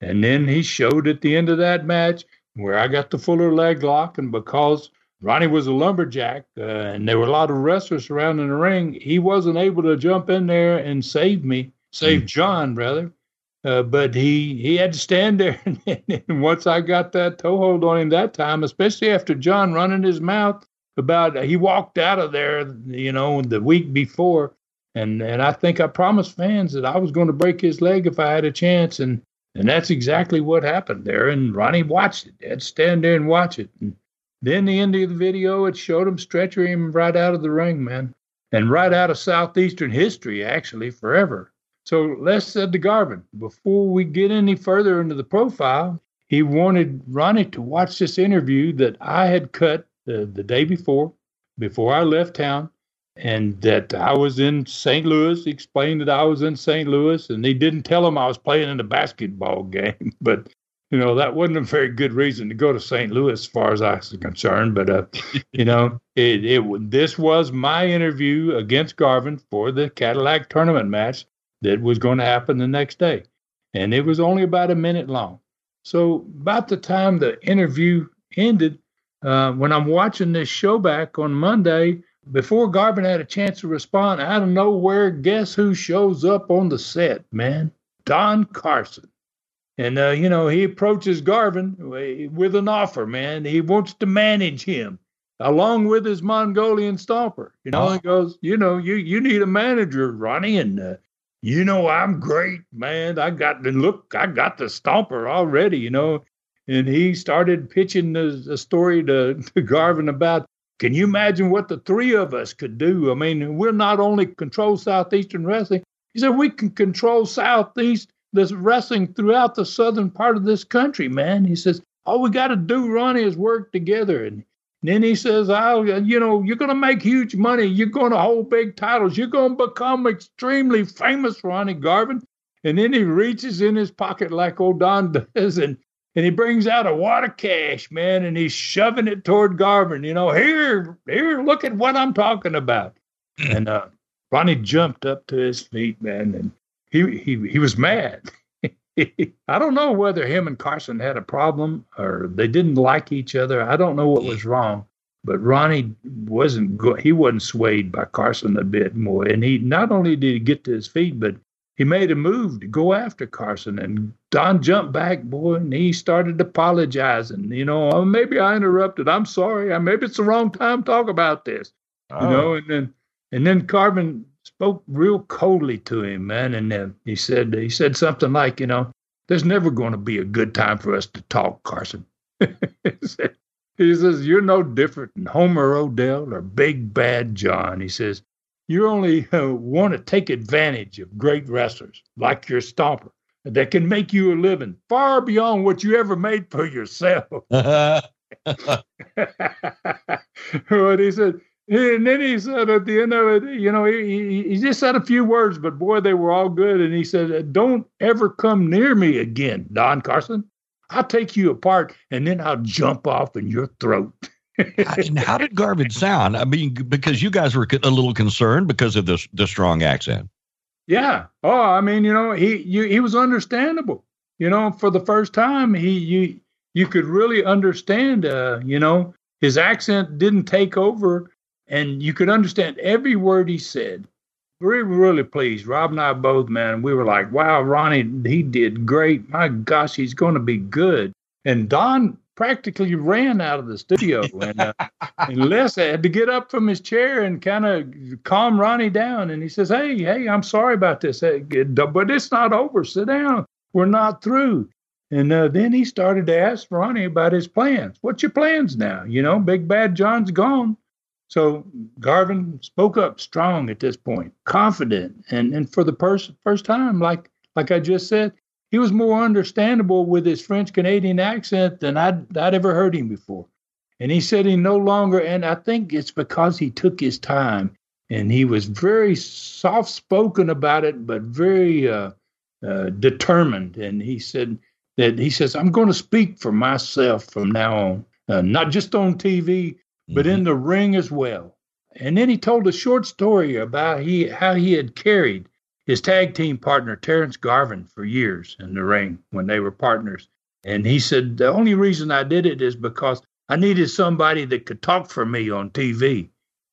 And then he showed at the end of that match where I got the Fuller leg lock, and because Ronnie was a lumberjack, uh, and there were a lot of wrestlers around in the ring. He wasn't able to jump in there and save me, save mm. John rather. Uh, but he he had to stand there, and once I got that toehold on him that time, especially after John running his mouth about he walked out of there, you know, the week before, and and I think I promised fans that I was going to break his leg if I had a chance, and and that's exactly what happened there. And Ronnie watched it. To stand there and watch it. And then the end of the video, it showed him stretching him right out of the ring, man, and right out of Southeastern history, actually, forever. So Les said to Garvin, before we get any further into the profile, he wanted Ronnie to watch this interview that I had cut the, the day before, before I left town, and that I was in St. Louis. He explained that I was in St. Louis, and he didn't tell him I was playing in a basketball game, but you know that wasn't a very good reason to go to St. Louis, as far as I was concerned. But uh, you know, it it this was my interview against Garvin for the Cadillac tournament match that was going to happen the next day, and it was only about a minute long. So about the time the interview ended, uh, when I'm watching this show back on Monday, before Garvin had a chance to respond, out of nowhere, guess who shows up on the set, man? Don Carson. And, uh, you know, he approaches Garvin with an offer, man. He wants to manage him along with his Mongolian stomper. You know, oh. he goes, you know, you, you need a manager, Ronnie. And, uh, you know, I'm great, man. I got the look, I got the stomper already, you know. And he started pitching the, the story to, to Garvin about can you imagine what the three of us could do? I mean, we're not only control Southeastern wrestling, he said we can control Southeast this wrestling throughout the southern part of this country, man. He says, all we got to do, Ronnie, is work together. And then he says, I'll, you know, you're going to make huge money. You're going to hold big titles. You're going to become extremely famous, Ronnie Garvin. And then he reaches in his pocket like old Don does and, and he brings out a wad of cash, man, and he's shoving it toward Garvin. You know, here, here, look at what I'm talking about. and uh, Ronnie jumped up to his feet, man, and he he he was mad. I don't know whether him and Carson had a problem or they didn't like each other. I don't know what was wrong, but Ronnie wasn't go- he wasn't swayed by Carson a bit more. And he not only did he get to his feet, but he made a move to go after Carson. And Don jumped back, boy, and he started apologizing. You know, oh, maybe I interrupted. I'm sorry. Maybe it's the wrong time to talk about this. Oh. You know, and then and then Garvin spoke real coldly to him, man. And uh, he said he said something like, you know, there's never going to be a good time for us to talk, Carson. he, said, he says you're no different than Homer Odell or Big Bad John. He says you only uh, want to take advantage of great wrestlers like your Stomper that can make you a living far beyond what you ever made for yourself. but he said and then he said at the end of it, you know, he, he just said a few words, but boy, they were all good. And he said, Don't ever come near me again, Don Carson. I'll take you apart and then I'll jump off in your throat. and how did Garvin sound? I mean, because you guys were a little concerned because of the the strong accent. Yeah. Oh, I mean, you know, he you, he was understandable. You know, for the first time, he you you could really understand. Uh, you know, his accent didn't take over and you could understand every word he said. We were really pleased. Rob and I both, man. We were like, wow, Ronnie, he did great. My gosh, he's going to be good. And Don practically ran out of the studio. And, uh, and Les had to get up from his chair and kind of calm Ronnie down. And he says, hey, hey, I'm sorry about this, but it's not over. Sit down. We're not through. And uh, then he started to ask Ronnie about his plans. What's your plans now? You know, Big Bad John's gone. So Garvin spoke up strong at this point, confident, and and for the first first time, like like I just said, he was more understandable with his French Canadian accent than I'd I'd ever heard him before. And he said he no longer, and I think it's because he took his time and he was very soft spoken about it, but very uh, uh, determined. And he said that he says, I'm going to speak for myself from now on, uh, not just on TV, but mm-hmm. in the ring as well. And then he told a short story about he how he had carried his tag team partner Terrence Garvin for years in the ring when they were partners. And he said the only reason I did it is because I needed somebody that could talk for me on TV.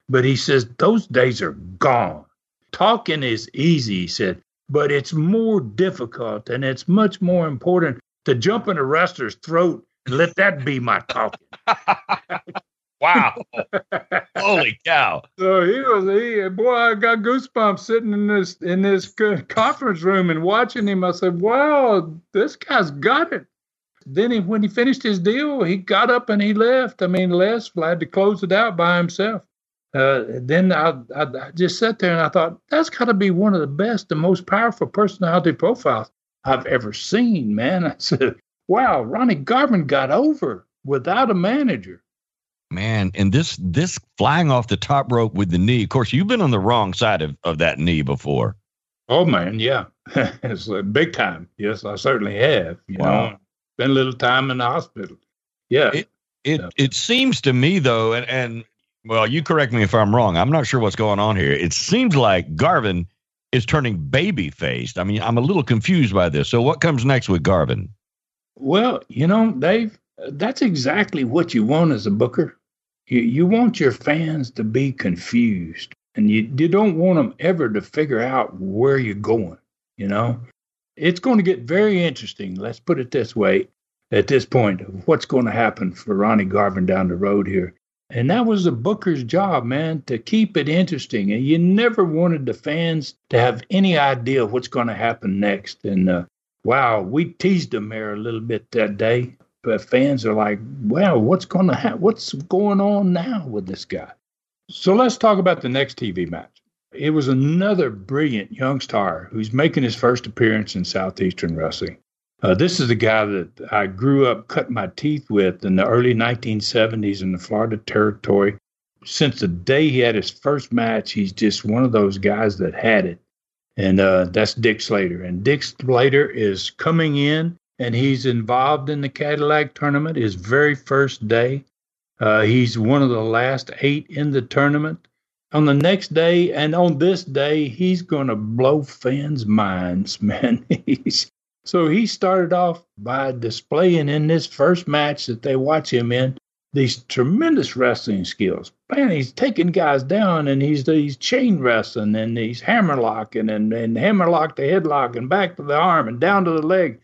But he says those days are gone. Talking is easy, he said, but it's more difficult and it's much more important to jump in a wrestler's throat and let that be my talking. wow. Holy cow. So he was he boy, I got goosebumps sitting in this in this conference room and watching him. I said, Wow, this guy's got it then he, when he finished his deal, he got up and he left. I mean, Les had to close it out by himself. Uh, then I, I, I, just sat there and I thought, that's got to be one of the best and most powerful personality profiles I've ever seen, man. I said, wow, Ronnie Garvin got over without a manager. Man, and this this flying off the top rope with the knee. Of course, you've been on the wrong side of, of that knee before. Oh man, yeah, it's like big time. Yes, I certainly have. You wow. know, spend a little time in the hospital. Yeah. It it, yeah. it seems to me though, and, and well, you correct me if I'm wrong. I'm not sure what's going on here. It seems like Garvin is turning baby faced. I mean, I'm a little confused by this. So what comes next with Garvin? Well, you know, Dave, that's exactly what you want as a booker. You you want your fans to be confused, and you you don't want them ever to figure out where you're going. You know, it's going to get very interesting. Let's put it this way at this point of what's going to happen for Ronnie Garvin down the road here. And that was the Booker's job, man, to keep it interesting. And you never wanted the fans to have any idea what's going to happen next. And uh, wow, we teased them there a little bit that day. But fans are like, "Wow, what's going to happen? What's going on now with this guy?" So let's talk about the next TV match it was another brilliant young star who's making his first appearance in Southeastern Wrestling. Uh, this is the guy that I grew up cut my teeth with in the early 1970s in the Florida Territory. Since the day he had his first match, he's just one of those guys that had it. And uh, that's Dick Slater. And Dick Slater is coming in and he's involved in the Cadillac tournament his very first day. Uh, he's one of the last eight in the tournament on the next day and on this day, he's going to blow fans' minds, man. he's, so he started off by displaying in this first match that they watch him in these tremendous wrestling skills. Man, he's taking guys down and he's he's chain wrestling and he's hammerlocking and, and hammerlock to headlock and back to the arm and down to the leg.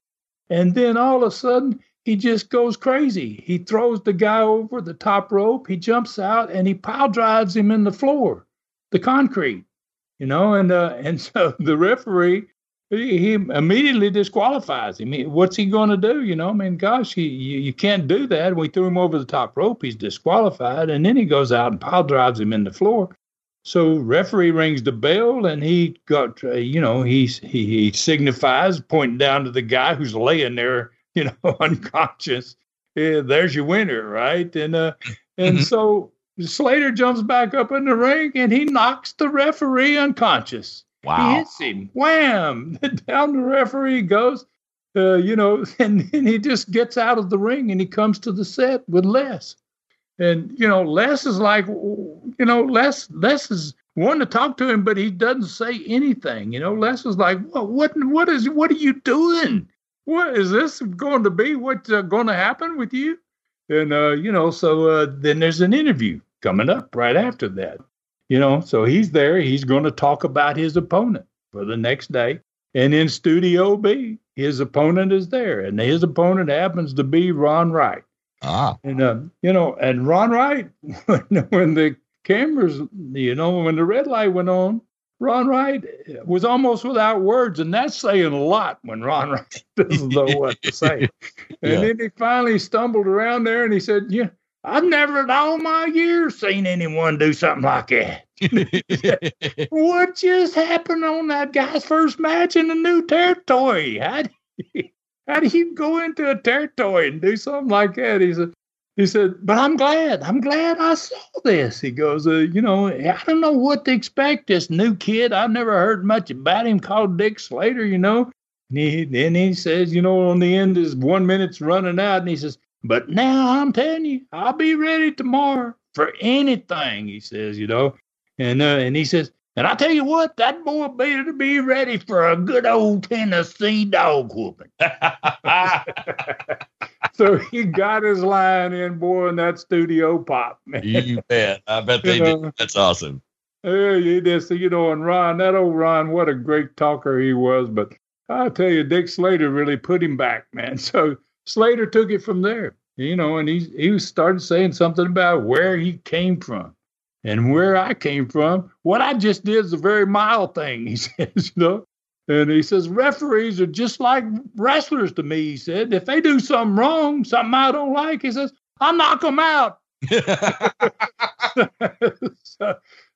And then all of a sudden, he just goes crazy. He throws the guy over the top rope. He jumps out and he pile drives him in the floor, the concrete, you know. And uh, and so the referee he, immediately disqualifies him. what's he going to do? You know, I mean, gosh, he, you, you can't do that. We threw him over the top rope. He's disqualified, and then he goes out and pile drives him in the floor. So referee rings the bell, and he got, uh, you know, he's he, he signifies, pointing down to the guy who's laying there you know, unconscious. Yeah, there's your winner, right? And uh, and mm-hmm. so Slater jumps back up in the ring and he knocks the referee unconscious. Wow! He hits him, wham! Down the referee goes. Uh, you know, and then he just gets out of the ring and he comes to the set with Les. And you know, Les is like, you know, Les Les is wanting to talk to him, but he doesn't say anything. You know, Les is like, what, what, what is, what are you doing? what is this going to be? What's uh, going to happen with you? And, uh, you know, so uh, then there's an interview coming up right after that. You know, so he's there. He's going to talk about his opponent for the next day. And in Studio B, his opponent is there. And his opponent happens to be Ron Wright. Ah. And, uh, you know, and Ron Wright, when, the cameras, you know, when the red light went on, Ron Wright was almost without words, and that's saying a lot when Ron Wright doesn't know what to say. And yeah. then he finally stumbled around there and he said, Yeah, I've never in all my years seen anyone do something like that. what just happened on that guy's first match in the new territory? How how do you go into a territory and do something like that? He said, he said, but I'm glad. I'm glad I saw this. He goes, uh, you know, I don't know what to expect. This new kid, I've never heard much about him called Dick Slater, you know. And he, then he says, you know, on the end is one minute's running out. And he says, but now I'm telling you, I'll be ready tomorrow for anything, he says, you know. And, uh, and he says, and I tell you what, that boy better be ready for a good old Tennessee dog whooping. so he got his line in, boy, in that studio pop, man. You bet. I bet they You know. did. That's awesome. Yeah, you So you know, and Ron, that old Ron, what a great talker he was. But I tell you, Dick Slater really put him back, man. So Slater took it from there, you know, and he he started saying something about where he came from and where I came from. What I just did is a very mild thing, he says, you know. And he says, referees are just like wrestlers to me, he said. If they do something wrong, something I don't like, he says, I knock them out. so,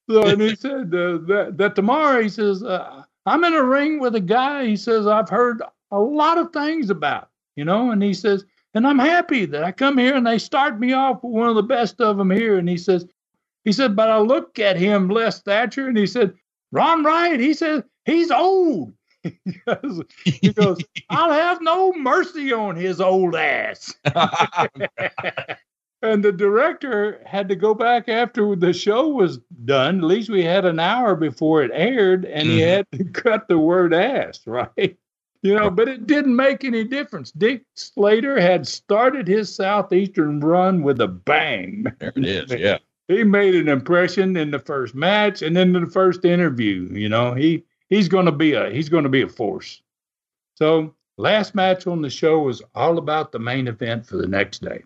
so, and he said uh, that, that tomorrow, he says, uh, I'm in a ring with a guy, he says, I've heard a lot of things about, you know, and he says, and I'm happy that I come here and they start me off with one of the best of them here. And he says, he said, but I look at him, Les Thatcher, and he said, Ron Wright, he said, he's old. he goes, he goes, I'll have no mercy on his old ass. and the director had to go back after the show was done. At least we had an hour before it aired, and he Mhm. had to cut the word ass, right? You know, but it didn't make any difference. Dick Slater had started his Southeastern run with a bang. there it is. Yeah. He made an impression in the first match and then in the first interview. You know, he he's going to be a he's going to be a force. So last match on the show was all about the main event for the next day.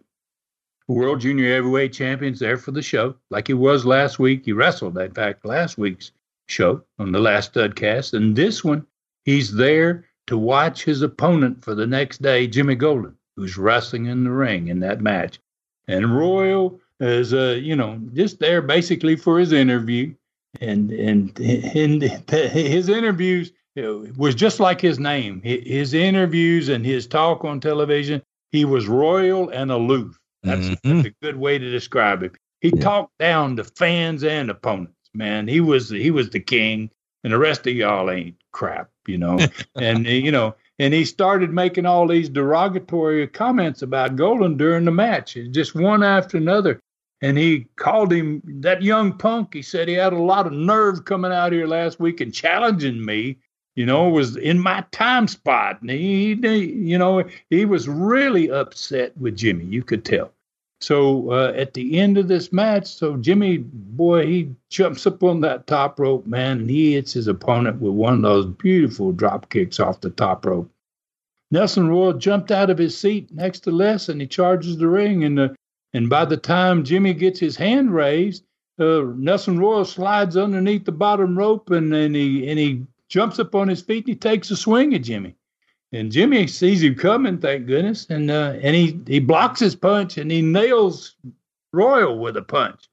World Junior Heavyweight Champions there for the show, like he was last week. He wrestled, in fact, last week's show on the last Studcast, and this one he's there to watch his opponent for the next day, Jimmy Golden, who's wrestling in the ring in that match. And Royal is, uh, you know, just there basically for his interview. And and and his interviews was just like his name. His interviews and his talk on television, he was royal and aloof. That's, Mhm. that's a good way to describe it. He Yeah. talked down to fans and opponents. Man, he was he was the king, and the rest of y'all ain't crap, you know. and you know, and he started making all these derogatory comments about Golden during the match, just one after another. And he called him that young punk. He said he had a lot of nerve coming out here last week and challenging me. You know, was in my time spot, and he, he you know, he was really upset with Jimmy. You could tell. So uh, at the end of this match, so Jimmy, boy, he jumps up on that top rope, man, and he hits his opponent with one of those beautiful drop kicks off the top rope. Nelson Royal jumped out of his seat next to Les, and he charges the ring. And the, and by the time Jimmy gets his hand raised, uh, Nelson Royal slides underneath the bottom rope, and, and he and he jumps up on his feet and he takes a swing at Jimmy. And Jimmy sees him coming, thank goodness, and uh, and he he blocks his punch and he nails Royal with a punch.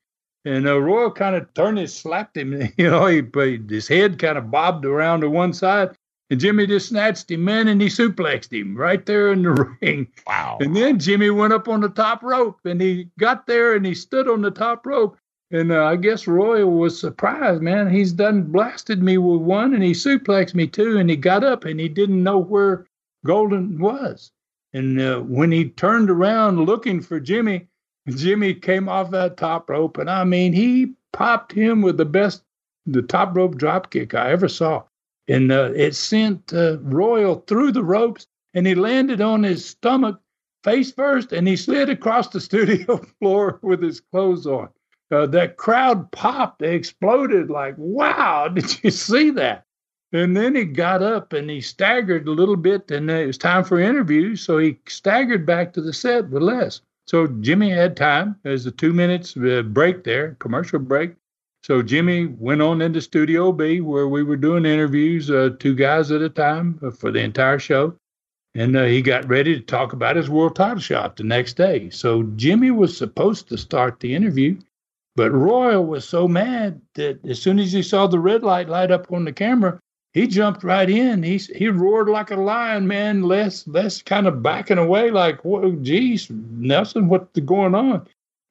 And uh, Royal kind of turned and slapped him. You know, he, his head kind of bobbed around to one side, and Jimmy just snatched him in and he suplexed him right there in the ring. Wow. And then Jimmy went up on the top rope and he got there and he stood on the top rope. And uh, I guess Royal was surprised, man. He's done blasted me with one and he suplexed me too. And he got up and he didn't know where Golden was. And uh, when he turned around looking for Jimmy, Jimmy came off that top rope. And I mean, he popped him with the best, the top rope drop kick I ever saw. And uh, it sent uh, Royal through the ropes and he landed on his stomach face first and he slid across the studio floor with his clothes on. Uh, that crowd popped, they exploded like, wow, did you see that? And then he got up and he staggered a little bit, and it was time for interviews. So he staggered back to the set with Les. So Jimmy had time. There's a two minutes uh, break there, commercial break. So Jimmy went on into Studio B where we were doing interviews, uh, two guys at a time uh, for the entire show. And uh, he got ready to talk about his world title shot the next day. So Jimmy was supposed to start the interview, but Royal was so mad that as soon as he saw the red light light up on the camera, he jumped right in. He he roared like a lion, man. Les Les kind of backing away, like, "Whoa, geez, Nelson, what's going on?"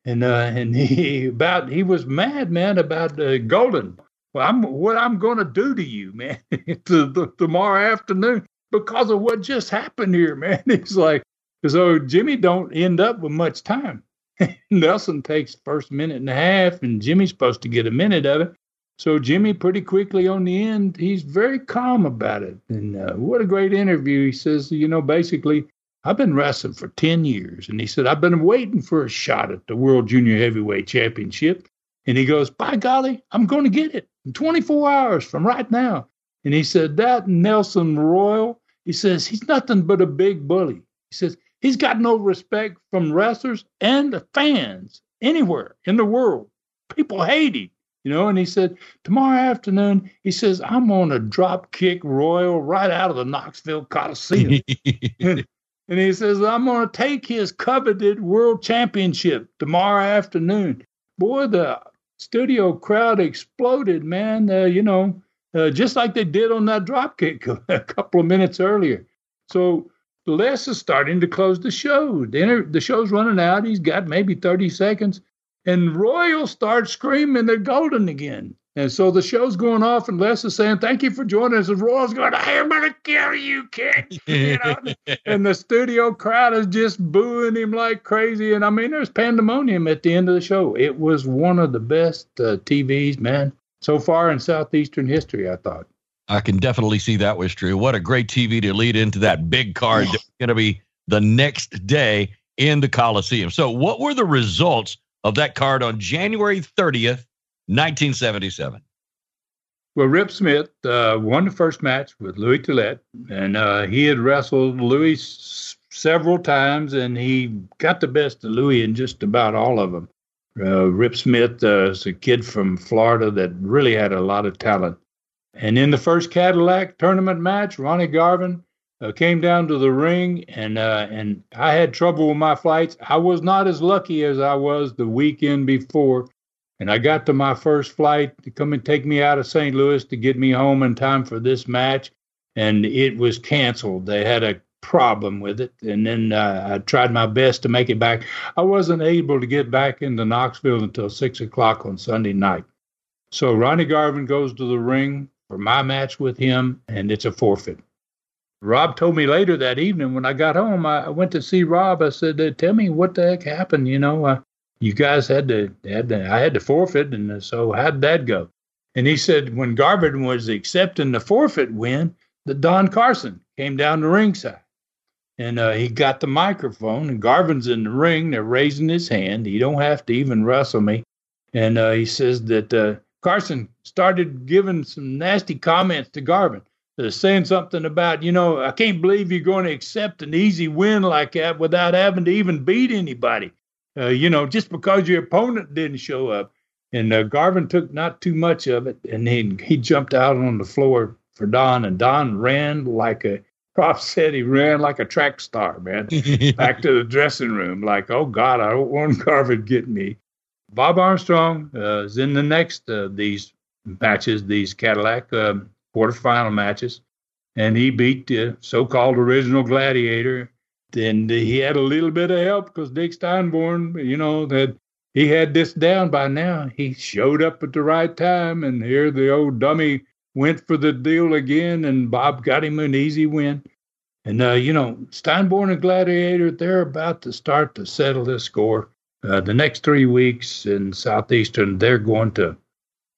And uh, and he about he was mad, man, about uh, Golden. Well, I'm what I'm going to do to you, man, to, to, tomorrow afternoon because of what just happened here, man. He's like, so Jimmy don't end up with much time. Nelson takes first minute and a half, and Jimmy's supposed to get a minute of it. So Jimmy, pretty quickly on the end, he's very calm about it. And uh, what a great interview! He says, you know, basically, I've been wrestling for ten years, and he said I've been waiting for a shot at the World Junior Heavyweight Championship. And he goes, by golly, I'm going to get it in 24 hours from right now. And he said that Nelson Royal, he says he's nothing but a big bully. He says he's got no respect from wrestlers and the fans anywhere in the world. People hate him you know, and he said, tomorrow afternoon, he says, I'm on a drop kick royal right out of the Knoxville Coliseum. he says, I'm going to take his coveted world championship tomorrow afternoon. Boy, the studio crowd exploded, man. Uh, you know, uh, just like they did on that drop kick a couple of minutes earlier. So Les is starting to close the show. The, inter- the show's running out. He's got maybe 30 seconds and Royal starts screaming they're golden again. And so the show's going off, and Les is saying, "Thank you for joining us." And Roy's going, "I'm gonna kill you, kid!" You know? and the studio crowd is just booing him like crazy. And I mean, there's pandemonium at the end of the show. It was one of the best uh, TVs, man, so far in southeastern history. I thought. I can definitely see that was true. What a great TV to lead into that big card that's going to be the next day in the Coliseum. So, what were the results? of that card on January 30th, 1977? Well, Rip Smith uh, won the first match with Louis Tillet, and uh, he had wrestled Louis several times, and he got the best of Louis in just about all of them. Uh, Rip Smith uh, is a kid from Florida that really had a lot of talent. And in the first Cadillac tournament match, Ronnie Garvin uh, came down to the ring, and uh, and I had trouble with my flights. I was not as lucky as I was the weekend before, and I got to my first flight to come and take me out of St. Louis to get me home in time for this match, and it was canceled. They had a problem with it, and then uh, I tried my best to make it back. I wasn't able to get back into Knoxville until six o'clock on Sunday night. So Ronnie Garvin goes to the ring for my match with him, and it's a forfeit. Rob told me later that evening when I got home, I went to see Rob. I said, "Tell me what the heck happened." You know, uh, you guys had to had to, I had to forfeit, and so how'd that go? And he said when Garvin was accepting the forfeit win, that Don Carson came down the ringside, and uh, he got the microphone, and Garvin's in the ring. They're raising his hand. He don't have to even wrestle me, and uh, he says that uh, Carson started giving some nasty comments to Garvin uh, saying something about, you know, I can't believe you're going to accept an easy win like that without having to even beat anybody. Uh, you know, just because your opponent didn't show up. And uh, Garvin took not too much of it, and he he jumped out on the floor for Don, and Don ran like a Prof said he ran like a track star, man, back to the dressing room, like, oh God, I don't want Garvin getting me. Bob Armstrong uh, is in the next uh, these matches, these Cadillac. Um, quarterfinal matches, and he beat the so-called original Gladiator. And he had a little bit of help because Dick Steinborn, you know, that he had this down by now. He showed up at the right time, and here the old dummy went for the deal again, and Bob got him an easy win. And uh, you know, Steinborn and Gladiator, they're about to start to settle this score. Uh, the next three weeks in Southeastern, they're going to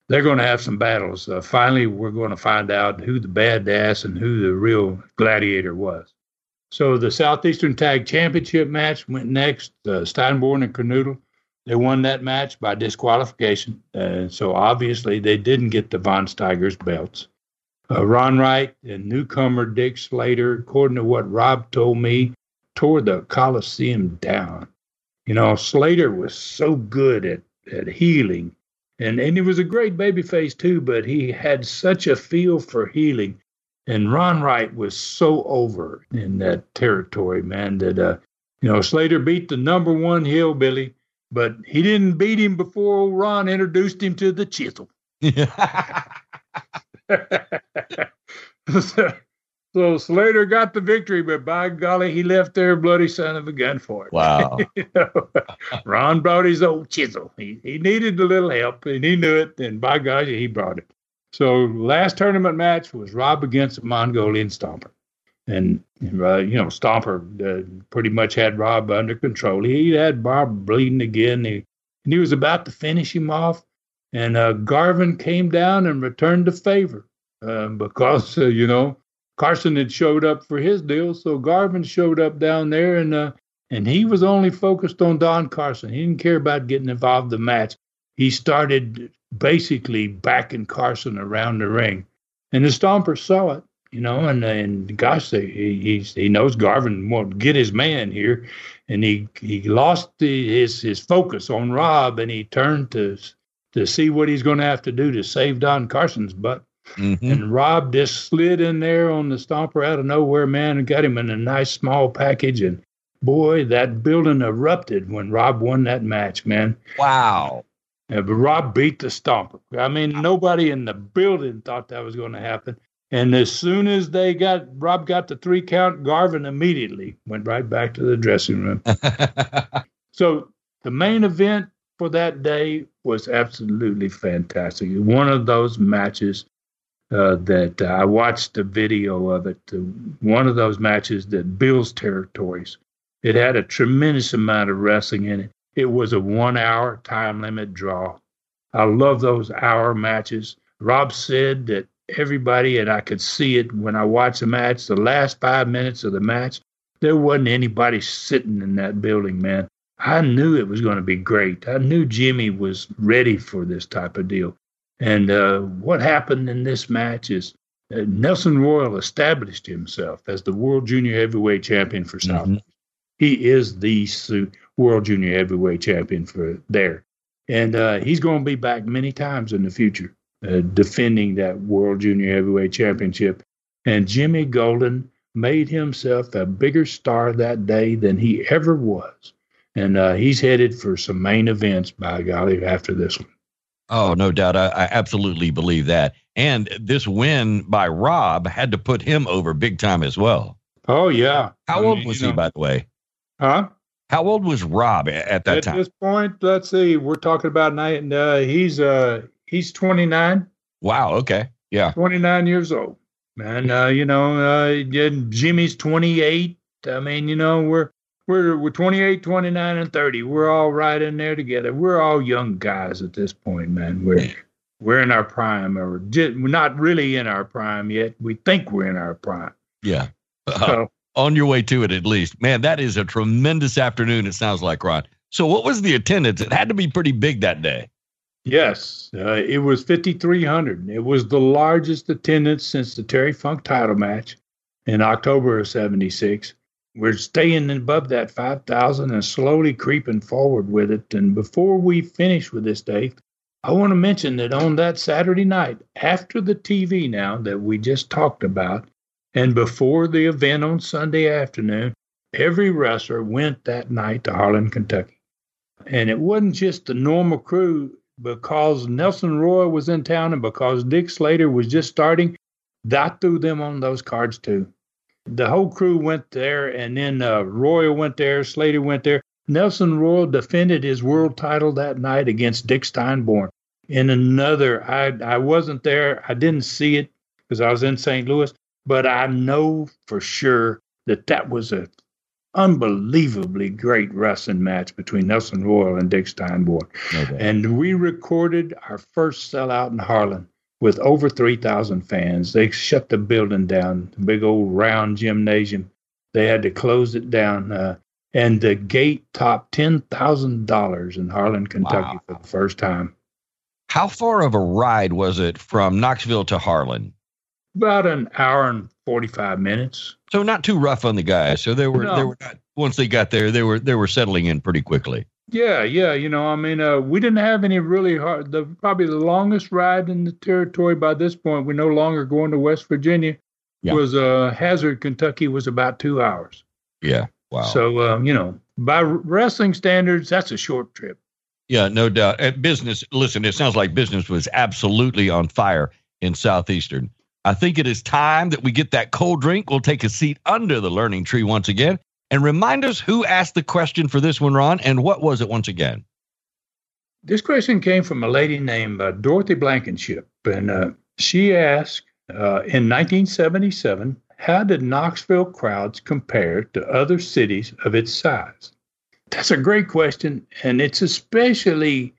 they're going to have some battles. Uh, finally, we're going to find out who the badass and who the real gladiator was. So the Southeastern Tag Championship match went next. Uh, Steinborn and Kernodle, they won that match by disqualification. Uh, so obviously they didn't get the Von Steigers belts. Uh, Ron Wright and newcomer Dick Slater, according to what Rob told me, tore the Coliseum down. You know, Slater was so good at, at heeling and and he was a great babyface too, but he had such a feel for heeling. And Ron Wright was so over in that territory, man, that uh, you know Slater beat the number one hillbilly, but he didn't beat him before Ron introduced him to the chisel. so Slater got the victory, but by golly, he left there bloody son of a gun for it. Wow. You know, Ron brought his old chisel. He, he needed a little help, and he knew it, and by golly, he brought it. So last tournament match was Rob against Mongolian Stomper. And, uh, you know, Stomper uh, pretty much had Rob under control. He had Bob bleeding again. He, and he was about to finish him off. And uh, Garvin came down and returned the favor um, because, uh, you know, Carson had showed up for his deal. So Garvin showed up down there and uh, and he was only focused on Don Carson. He didn't care about getting involved in the match. He started basically backing Carson around the ring. And the Stomper saw it, you know, and and gosh, he he, he knows Garvin won't get his man here, and he he lost the, his his focus on Rob, and he turned to to see what he's going to have to do to save Don Carson's butt. Mhm. And Rob just slid in there on the Stomper out of nowhere, man, and got him in a nice small package. And boy, that building erupted when Rob won that match, man. Wow. Yeah, but Rob beat the Stomper. I mean, nobody in the building thought that was going to happen. And as soon as they got Rob got the three count, Garvin immediately went right back to the dressing room. So the main event for that day was absolutely fantastic. One of those matches uh, that uh, I watched the video of it. Uh, one of those matches that builds territories. It had a tremendous amount of wrestling in it. It was a one-hour time limit draw. I love those hour matches. Rob said that everybody, and I could see it when I watched the match. The last five minutes of the match, there wasn't anybody sitting in that building, man. I knew it was going to be great. I knew Jimmy was ready for this type of deal. And uh, what happened in this match is uh, Nelson Royal established himself as the World Junior Heavyweight Champion for South. Mhm. He is the su- World Junior Heavyweight Champion for there. And uh, he's going to be back many times in the future uh, defending that World Junior Heavyweight Championship. And Jimmy Golden made himself a bigger star that day than he ever was. And uh, he's headed for some main events, by golly, after this one. Oh, no doubt. I, I absolutely believe that. And this win by Rob had to put him over big time as well. Oh, yeah. How I old was he, know- by the way? Huh? How old was Rob at that At time? At this point, let's see. We're talking about night, and uh, he's uh, he's 29. Wow. Okay. Yeah. 29 years old. And uh, you know, uh, Jimmy's 28. I mean, you know, we're we're we're 28, 29, and 30. We're all right in there together. We're all young guys at this point, man. We're we're in our prime, or we're not really in our prime yet. We think we're in our prime. Yeah. Uh, So, on your way to it, at least. Man, that is a tremendous afternoon. It sounds like Ron. So, what was the attendance? It had to be pretty big that day. yes, uh, it was 5,300. It was the largest attendance since the Terry Funk title match in October of 76. we're staying above that 5,000 and slowly creeping forward with it. And before we finish with this, Dave, I want to mention that on that Saturday night, after the TV now that we just talked about, and before the event on Sunday afternoon, every wrestler went that night to Harlan, Kentucky. And it wasn't just the normal crew because Nelson Royal was in town and because Dick Slater was just starting, that threw them on those cards too the whole crew went there, and then uh, Royal went there, Slater went there. Nelson Royal defended his world title that night against Dick Steinborn. In another, I I wasn't there, I didn't see it because I was in St. Louis, but I know for sure that that was a unbelievably great wrestling match between Nelson Royal and Dick Steinborn. Okay. And we recorded our first sellout in Harlan with over 3,000 fans. They shut the building down, the big old round gymnasium. They had to close it down. Uh, and the gate topped $10,000 in Harlan, Kentucky Wow. for the first time. How far of a ride was it from Knoxville to Harlan? About an hour and 45 minutes. So not too rough on the guys. So they were No. they were not once they got there, they were they were settling in pretty quickly. Yeah, yeah. You know, I mean, uh, we didn't have any really hard. The probably the longest ride in the territory by this point. We're no longer going to West Virginia. Yeah. Was uh, Hazard, Kentucky, was about two hours. Yeah. Wow. So um, you know, by wrestling standards, that's a short trip. Yeah, no doubt. At business, listen, it sounds like business was absolutely on fire in Southeastern. I think it is time that we get that cold drink. We'll take a seat under the learning tree once again and remind us who asked the question for this one, Ron, and what was it once again? This question came from a lady named uh, Dorothy Blankenship, and uh, she asked uh, in 1977, how did Knoxville crowds compare to other cities of its size? That's a great question, and it's especially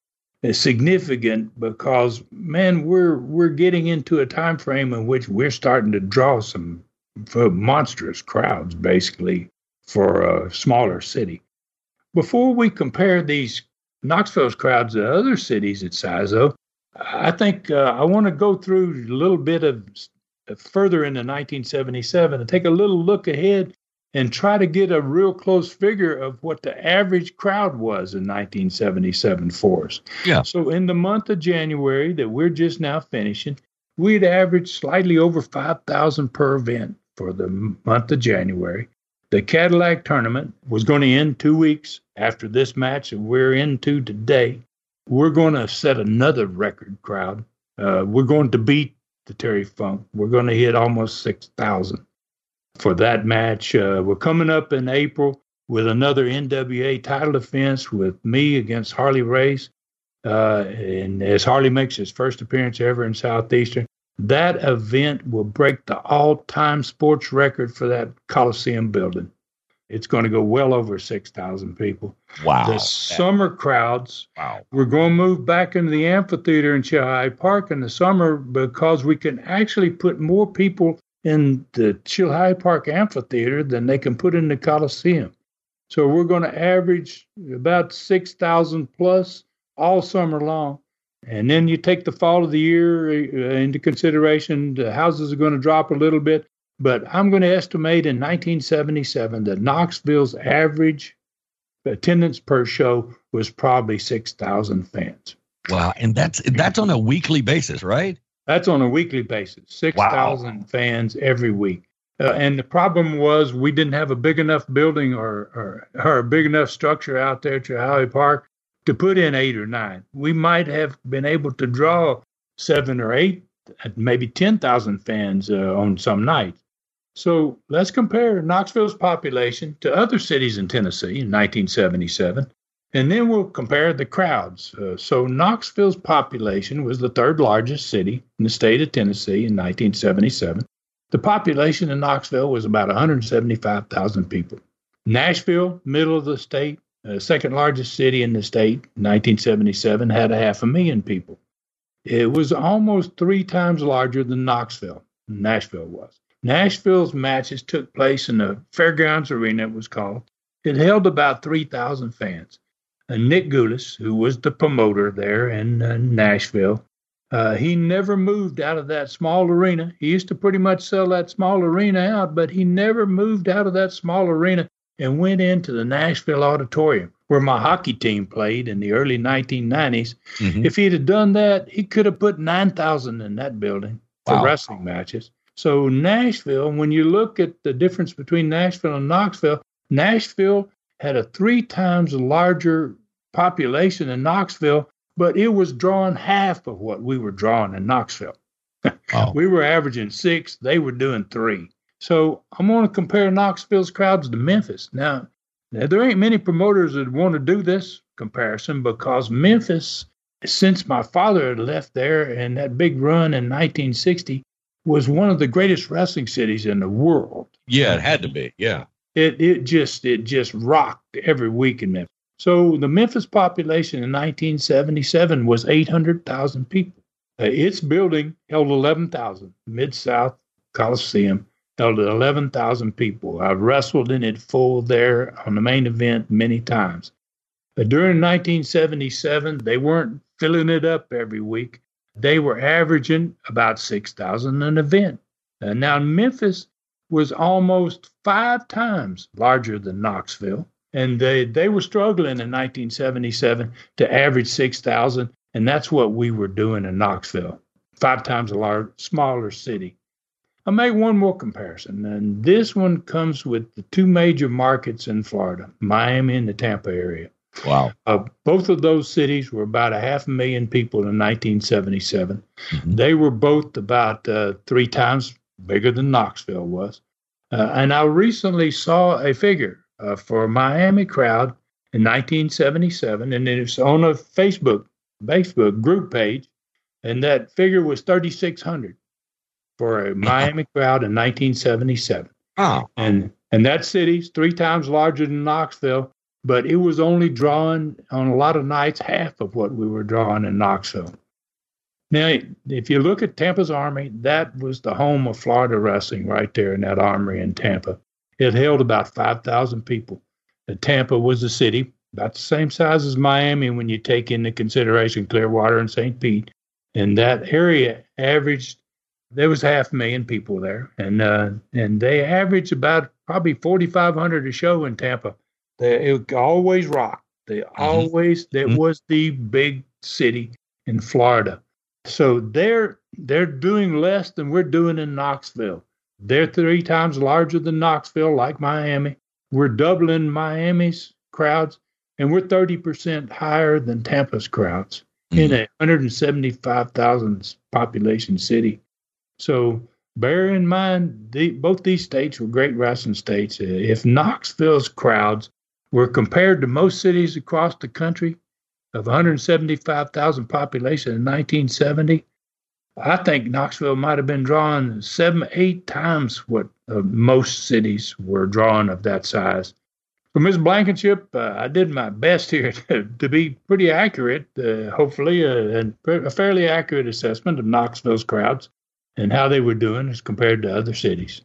significant because man, we're we're getting into a time frame in which we're starting to draw some monstrous crowds, basically, for a smaller city. Before we compare these Knoxville's crowds to other cities its size, though, I think uh, I want to go through a little bit of further into 1977 and take a little look ahead and try to get a real close figure of what the average crowd was in 1977 for us. Yeah. So in the month of January that we're just now finishing, we'd averaged slightly over 5,000 per event for the month of January. The Cadillac tournament was going to end two weeks after this match that we're into today. We're going to set another record crowd. Uh, we're going to beat the Terry Funk. We're going to hit almost 6,000 for that match. Uh, we're coming up in April with another NWA title defense with me against Harley Race. Uh, and as Harley makes his first appearance ever in Southeastern, that event will break the all time sports record for that Coliseum building. It's going to go well over 6,000 people. Wow. The summer crowds, wow. we're going to move back into the amphitheater in Chilhowee Park in the summer because we can actually put more people in the Chilhowee Park Amphitheater than they can put in the Coliseum. So we're going to average about 6,000 plus all summer long. And then you take the fall of the year uh, into consideration, the houses are going to drop a little bit. But I'm going to estimate in 1977 that Knoxville's average attendance per show was probably 6,000 fans. Wow. And that's that's on a weekly basis, right? That's on a weekly basis, 6,000 wow. fans every week. Uh, and the problem was we didn't have a big enough building or, or, or a big enough structure out there Chilhowee Park to put in eight or nine. We might have been able to draw seven or eight, maybe 10,000 fans uh, on some nights. So let's compare Knoxville's population to other cities in Tennessee in 1977. And then we'll compare the crowds. Uh, so Knoxville's population was the third largest city in the state of Tennessee in 1977. The population in Knoxville was about 175,000 people. Nashville, middle of the state, uh, second largest city in the state, 1977, had a half a million people. It was almost three times larger than Knoxville. Nashville was. Nashville's matches took place in the Fairgrounds Arena, it was called. It held about 3,000 fans. Nick Gulas, who was the promoter there in uh, Nashville, uh, he never moved out of that small arena. He used to pretty much sell that small arena out, but he never moved out of that small arena and went into the Nashville Auditorium where my hockey team played in the early 1990s. Mm-hmm. If he'd have done that, he could have put 9,000 in that building for wow. wrestling matches. So Nashville, when you look at the difference between Nashville and Knoxville, Nashville had a three times larger population in Knoxville, but it was drawing half of what we were drawing in Knoxville. Oh. we were averaging six, they were doing three. So I'm going to compare Knoxville's crowds to Memphis. Now, there ain't many promoters that want to do this comparison because Memphis, since my father had left there and that big run in 1960, was one of the greatest wrestling cities in the world. Yeah, it had to be. Yeah. It it just it just rocked every week in Memphis. So the Memphis population in 1977 was 800,000 people. Its building held 11,000. Mid South Coliseum held 11,000 people. I've wrestled in it full there on the main event many times. But during 1977, they weren't filling it up every week. They were averaging about 6,000 an event. Now, Memphis was almost five times larger than Knoxville. And they, they were struggling in 1977 to average 6,000. And that's what we were doing in Knoxville, five times a large, smaller city. I'll make one more comparison. And this one comes with the two major markets in Florida, Miami and the Tampa area. Wow. Uh, both of those cities were about a half a million people in 1977. Mm-hmm. They were both about uh, three times bigger than Knoxville was. Uh, and I recently saw a figure uh, for Miami crowd in 1977, and it's on a Facebook Facebook group page, and that figure was 3,600 for a Miami crowd in 1977. Oh. And and that city's three times larger than Knoxville, but it was only drawing on a lot of nights half of what we were drawing in Knoxville. Now, if you look at Tampa's Armory, that was the home of Florida wrestling right there in that armory in Tampa. It held about 5,000 people. The Tampa was a city about the same size as Miami when you take into consideration Clearwater and St. Pete. And that area averaged, there was half a million people there. And, uh, and they averaged about probably 4,500 a show in Tampa. They, it always rocked. They mm-hmm. always, that mm-hmm. was the big city in Florida. So they're they're doing less than we're doing in Knoxville. They're three times larger than Knoxville, like Miami. We're doubling Miami's crowds, and we're 30% higher than Tampa's crowds mm-hmm. in a 175,000 population city. So bear in mind, the, both these states were great wrestling states. If Knoxville's crowds were compared to most cities across the country, of 175,000 population in 1970, I think Knoxville might have been drawing seven, eight times what uh, most cities were drawing of that size. For Ms. Blankenship, uh, I did my best here to, to be pretty accurate, uh, hopefully, uh, and a fairly accurate assessment of Knoxville's crowds and how they were doing as compared to other cities.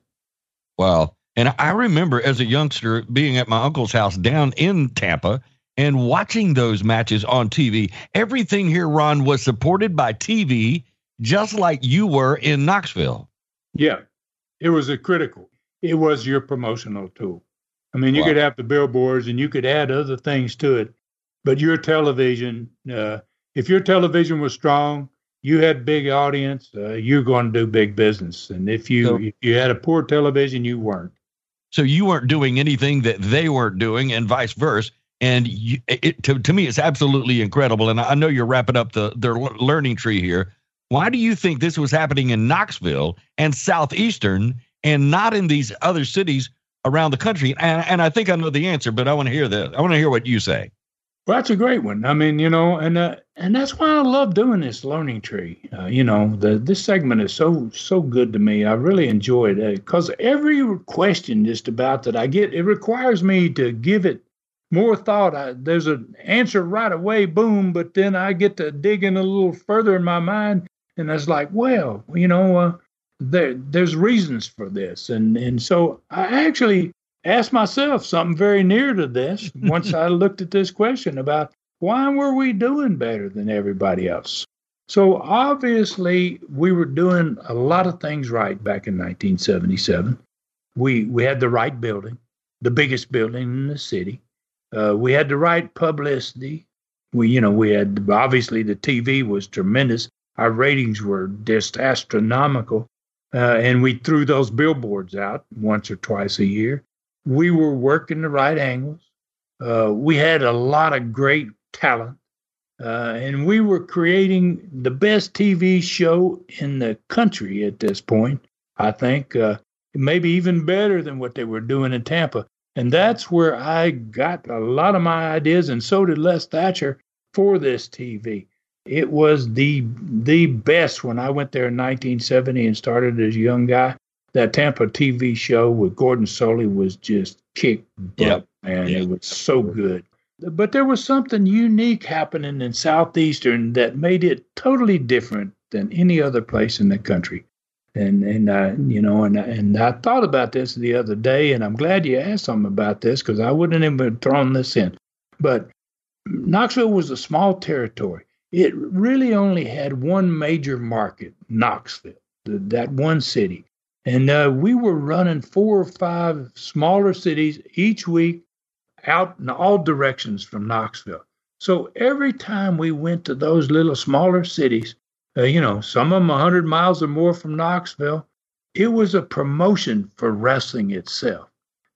Wow. And I remember as a youngster being at my uncle's house down in Tampa and watching those matches on TV. Everything here, Ron, was supported by TV, just like you were in Knoxville. Yeah, it was a critical. It was your promotional tool. I mean, you wow. could have the billboards and you could add other things to it, but your television, uh, if your television was strong, you had big audience, uh, you're going to do big business. And if you so, if you had a poor television, you weren't. So you weren't doing anything that they weren't doing, and vice versa and you, it, to, to me it's absolutely incredible and i know you're wrapping up the their learning tree here why do you think this was happening in knoxville and southeastern and not in these other cities around the country and, and i think i know the answer but i want to hear this i want to hear what you say well, that's a great one. I mean, you know, and uh, and that's why I love doing this learning tree. Uh, you know, the this segment is so so good to me. I really enjoy it because uh, every question just about that I get, it requires me to give it more thought. I, there's an answer right away, boom, but then I get to digging a little further in my mind, and I was like, well, you know, uh, there there's reasons for this, and and so I actually asked myself something very near to this once I looked at this question about why were we doing better than everybody else. So obviously we were doing a lot of things right back in 1977. We we had the right building, the biggest building in the city. Uh, we had the right publicity. We, you know, we had obviously the TV was tremendous. Our ratings were just astronomical, uh, and we threw those billboards out once or twice a year. We were working the right angles. Uh, we had a lot of great talent, uh, and we were creating the best TV show in the country at this point. I think uh, maybe even better than what they were doing in Tampa. And that's where I got a lot of my ideas, and so did Les Thatcher for this TV. It was the the best when I went there in 1970 and started as a young guy. That Tampa TV show with Gordon Solie was just kick butt, yep. man. Yep. It was so good. But there was something unique happening in Southeastern that made it totally different than any other place in the country and and uh, you know and and I thought about this the other day, and I'm glad you asked something about this because I wouldn't have thrown this in. But Knoxville was a small territory. It really only had one major market, Knoxville, that one city, and uh, we were running four or five smaller cities each week out in all directions from Knoxville. So every time we went to those little smaller cities, uh, you know, some of them 100 miles or more from Knoxville. It was a promotion for wrestling itself.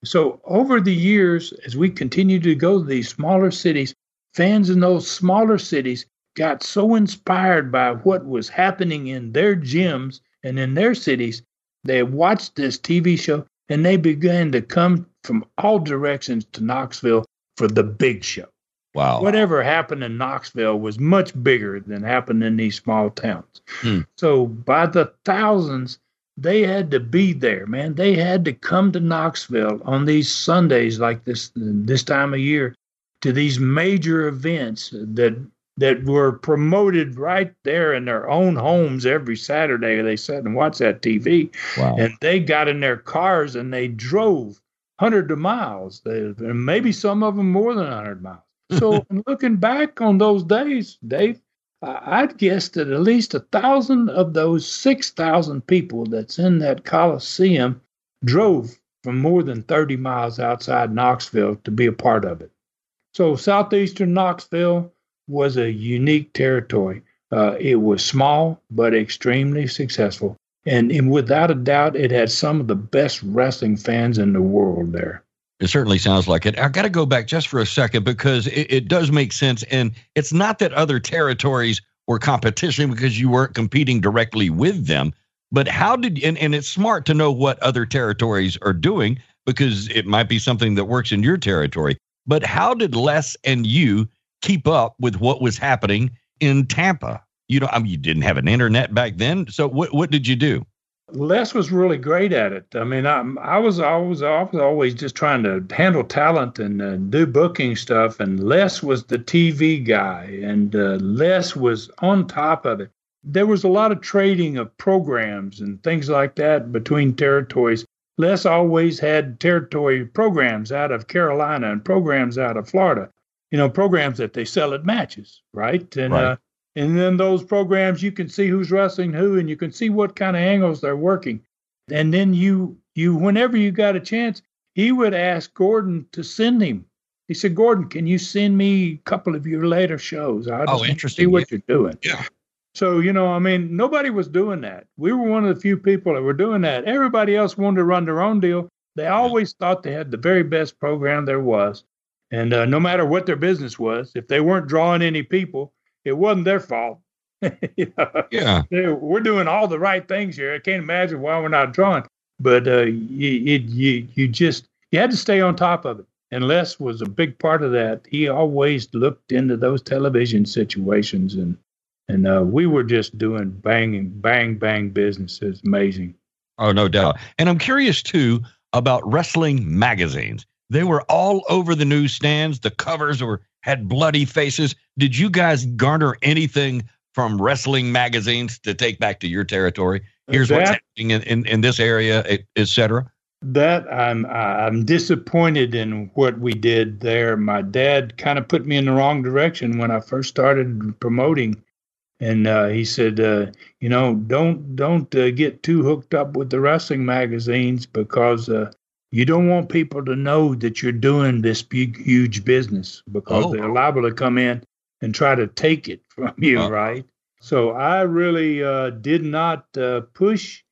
So over the years, as we continued to go to these smaller cities, fans in those smaller cities got so inspired by what was happening in their gyms and in their cities, they watched this TV show and they began to come from all directions to Knoxville for the big show. Wow. Whatever happened in Knoxville was much bigger than happened in these small towns. Hmm. So by the thousands, they had to be there, man. They had to come to Knoxville on these Sundays like this this time of year to these major events that that were promoted right there in their own homes every Saturday. They sat and watched that TV, Wow. and they got in their cars and they drove hundreds of miles, they, maybe some of them more than hundred miles. So, looking back on those days, Dave, I'd guess that at least a thousand of those six thousand people that's in that Coliseum drove from more than thirty miles outside Knoxville to be a part of it. So, southeastern Knoxville was a unique territory. Uh, it was small but extremely successful, and, and without a doubt, it had some of the best wrestling fans in the world there. It certainly sounds like it. I've got to go back just for a second because it, it does make sense. And it's not that other territories were competition because you weren't competing directly with them. But how did, and, and it's smart to know what other territories are doing because it might be something that works in your territory. But how did Les and you keep up with what was happening in Tampa? You know, I mean, you didn't have an internet back then. So what, what did you do? Les was really great at it. I mean, I, I was always I was always just trying to handle talent and uh, do booking stuff. And Les was the TV guy, and uh, Les was on top of it. There was a lot of trading of programs and things like that between territories. Les always had territory programs out of Carolina and programs out of Florida. You know, programs that they sell at matches, right? And Right. Uh, and then those programs, you can see who's wrestling who, and you can see what kind of angles they're working. And then you, you, whenever you got a chance, he would ask Gordon to send him. He said, "Gordon, can you send me a couple of your later shows? I just Oh, want to interesting. See what you're doing." Yeah. So you know, I mean, nobody was doing that. We were one of the few people that were doing that. Everybody else wanted to run their own deal. They always thought they had the very best program there was, and uh, no matter what their business was, if they weren't drawing any people, it wasn't their fault. You know, Yeah. we're doing all the right things here. I can't imagine why we're not drawing. But uh, you, it, you, you just you had to stay on top of it. And Les was a big part of that. He always looked into those television situations, and and uh, we were just doing bang bang bang business. It's amazing. Oh, no doubt. And I'm curious too about wrestling magazines. They were all over the newsstands. The covers were had bloody faces. Did you guys garner anything from wrestling magazines to take back to your territory? Here's what's happening in, in, in this area, et, et cetera. That I'm I'm disappointed in what we did there. My dad kind of put me in the wrong direction when I first started promoting, and uh, he said, uh, you know, don't don't uh, get too hooked up with the wrestling magazines because uh, you don't want people to know that you're doing this big huge business because Oh. they're liable to come in and try to take it from you, Uh. right? So I really uh, did not uh, push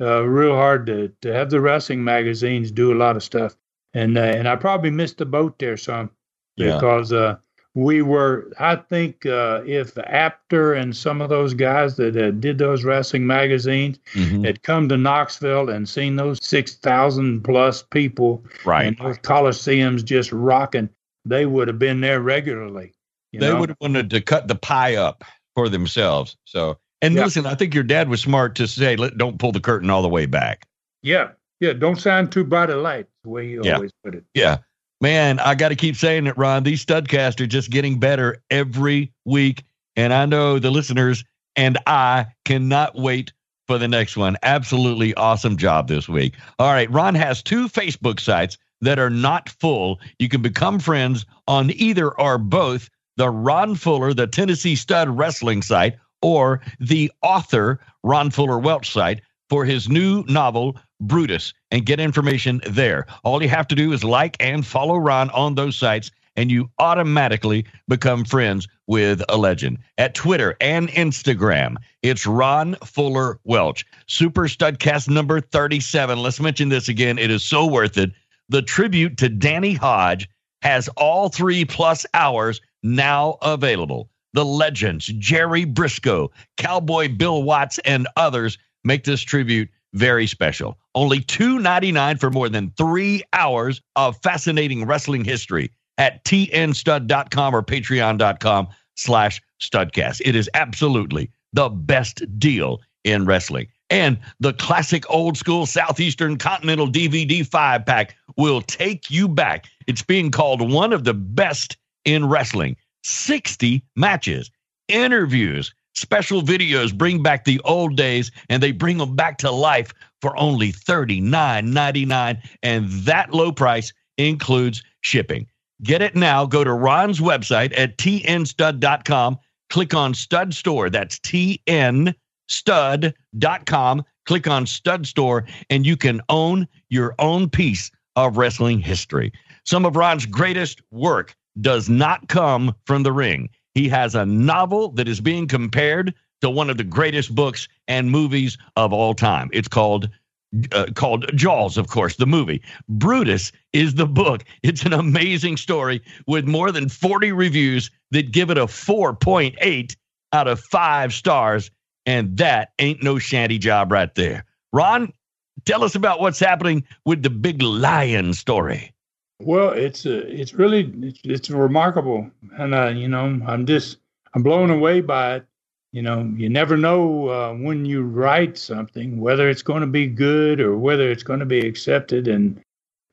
uh, real hard to, to have the wrestling magazines do a lot of stuff, and uh, and I probably missed the boat there some Yeah. because uh, we were. I think uh, if Apter and some of those guys that uh, did those wrestling magazines Mhm. had come to Knoxville and seen those six thousand plus people Right. and those coliseums just rocking, they would have been there regularly. you They know? would have wanted to cut the pie up for themselves. So, and Yeah. listen, I think your dad was smart to say, don't pull the curtain all the way back. Yeah, yeah. Don't shine too bright a light. The way he Yeah. always put it. Yeah. Man, I got to keep saying it, Ron. These studcasts are just getting better every week. And I know the listeners and I cannot wait for the next one. Absolutely awesome job this week. All right. Ron has two Facebook sites that are not full. You can become friends on either or both the Ron Fuller, the Tennessee Stud Wrestling site, or the author, Ron Fuller Welch site, for his new novel, Brutus, and get information there. All you have to do is like and follow Ron on those sites, and you automatically become friends with a legend. At Twitter and Instagram, it's Ron Fuller Welch. Super Studcast number 37. Let's mention this again. It is so worth it. The tribute to Danny Hodge has all three plus hours now available. The legends, Jerry Brisco, Cowboy Bill Watts, and others make this tribute very special. Only $2.99 for more than three hours of fascinating wrestling history at tnstud.com or patreon.com slash studcast. It is absolutely the best deal in wrestling. And the classic old school Southeastern Continental DVD five pack will take you back. It's being called one of the best in wrestling. 60 matches, interviews, special videos bring back the old days and they bring them back to life for only $39.99. And that low price includes shipping. Get it now. Go to Ron's website at tnstud.com. Click on Stud Store. That's tnstud.com. Click on Stud Store, and you can own your own piece of wrestling history. Some of Ron's greatest work does not come from the ring. He has a novel that is being compared to one of the greatest books and movies of all time. It's called uh, called Jaws, of course, the movie. Brutus is the book. It's an amazing story with more than 40 reviews that give it a 4.8 out of five stars. And that ain't no shanty job right there. Ron, tell us about what's happening with the big lion story. Well, it's uh, it's really it's, it's remarkable, and uh, you know I'm just I'm blown away by it you know, you never know uh, when you write something whether it's going to be good or whether it's going to be accepted. And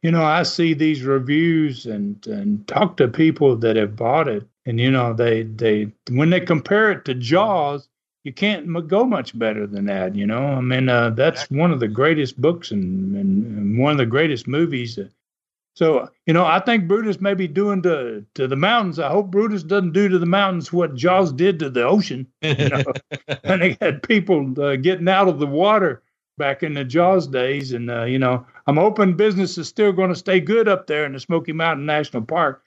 you know, I see these reviews and and talk to people that have bought it, and you know, they they when they compare it to Jaws, you can't go much better than that. You know, I mean, uh, that's one of the greatest books and, and, and one of the greatest movies. That, so, you know, I think Brutus may be doing to to the mountains. I hope Brutus doesn't do to the mountains what Jaws did to the ocean. You know, and they had people uh, getting out of the water back in the Jaws days. And uh, you know, I'm hoping business is still going to stay good up there in the Smoky Mountain National Park.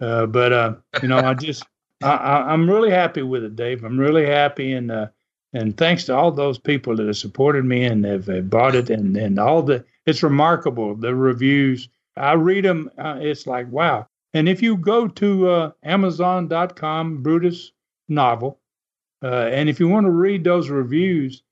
Uh, but uh, you know, I just I, am really happy with it, Dave. I'm really happy, and uh, and thanks to all those people that have supported me and have, have bought it, and and all the it's remarkable the reviews I read them. Uh, it's like wow. And if you go to uh, Amazon.com, Brutus novel, uh, and if you want to read those reviews,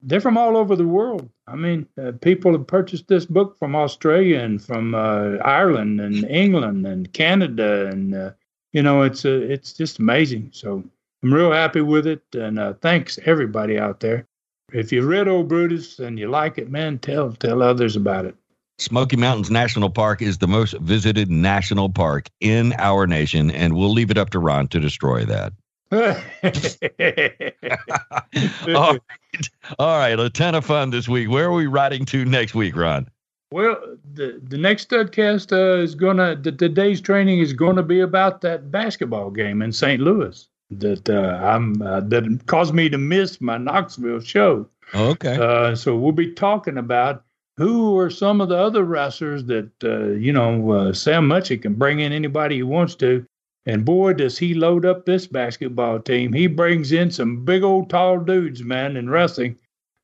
they're from all over the world. I mean, uh, people have purchased this book from Australia and from uh, Ireland and England and Canada, and uh, you know, it's it's just amazing. So I'm real happy with it, and thanks everybody out there. If you read Old Brutus and you like it, man, tell tell others about it. Smoky Mountains National Park is the most visited national park in our nation, and we'll leave it up to Ron to destroy that. All, right. All right, a ton of fun this week. Where are we riding to next week, Ron? Well, the the next studcast uh, is gonna the today's training is going to be about that basketball game in St. Louis that uh, I'm uh, that caused me to miss my Knoxville show. Okay. Uh, so we'll be talking about who are some of the other wrestlers that uh, you know uh, Sam Muchnick can bring in anybody he wants to, and boy does he load up this basketball team. He brings in some big old tall dudes, man, in wrestling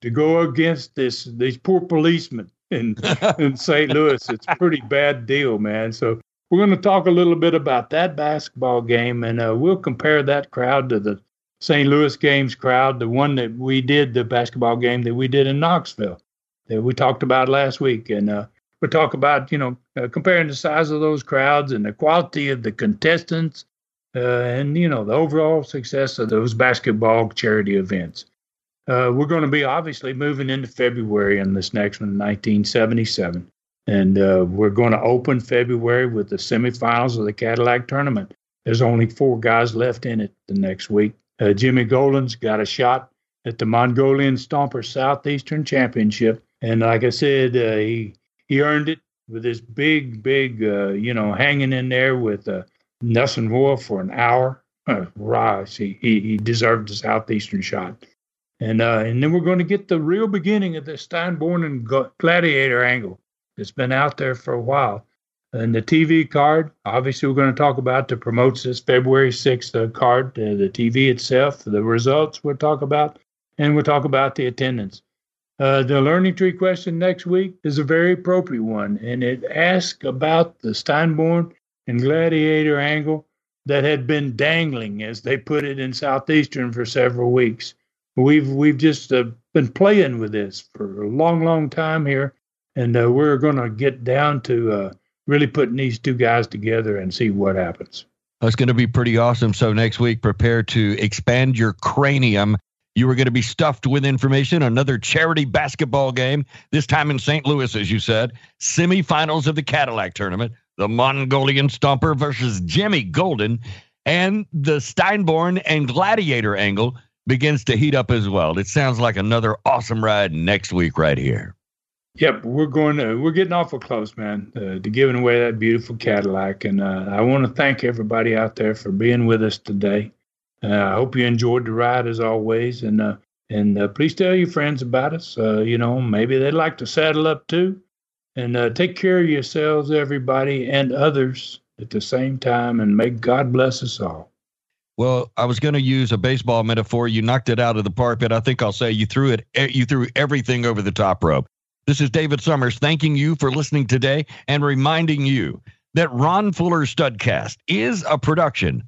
to go against this these poor policemen in in St. Louis. It's a pretty bad deal, man. So we're going to talk a little bit about that basketball game, and uh, we'll compare that crowd to the St. Louis games crowd, the one that we did the basketball game that we did in Knoxville that we talked about last week. And uh, we talk about, you know, uh, comparing the size of those crowds and the quality of the contestants uh, and, you know, the overall success of those basketball charity events. Uh, we're going to be obviously moving into February in this next one, 1977. And uh, we're going to open February with the semifinals of the Cadillac tournament. There's only four guys left in it the next week. Uh, Jimmy Golden's got a shot at the Mongolian Stomper Southeastern Championship and like I said, uh, he he earned it with this big, big, uh, you know, hanging in there with uh, Nelson Royal for an hour. Uh, Rise, he, he he deserved the southeastern shot, and uh, and then we're going to get the real beginning of the Steinborn and Gladiator angle that's been out there for a while. And the TV card, obviously, we're going to talk about that promotes this February 6th uh, card, uh, the TV itself, the results we'll talk about, and we'll talk about the attendance. Uh, the learning tree question next week is a very appropriate one, and it asks about the Steinborn and Gladiator angle that had been dangling, as they put it in Southeastern, for several weeks. We've we've just uh, been playing with this for a long, long time here, and uh, we're going to get down to uh, really putting these two guys together and see what happens. That's going to be pretty awesome. So next week, prepare to expand your cranium. You are going to be stuffed with information. Another charity basketball game, this time in St. Louis, as you said. Semifinals of the Cadillac tournament. The Mongolian Stomper versus Jimmy Golden. And the Steinborn and Gladiator angle begins to heat up as well. It sounds like another awesome ride next week, right here. Yep, we're going to we're getting awful close, man, uh, to giving away that beautiful Cadillac, and uh, I want to thank everybody out there for being with us today. I hope you enjoyed the ride as always, and uh, and uh, please tell your friends about us. Uh, you know, maybe they'd like to saddle up too, and take care of yourselves, everybody, and others at the same time, and may God bless us all. Well, I was going to use a baseball metaphor. You knocked it out of the park, but I think I'll say you threw it. You threw everything over the top rope. This is David Summers thanking you for listening today and reminding you that Ron Fuller Studcast is a production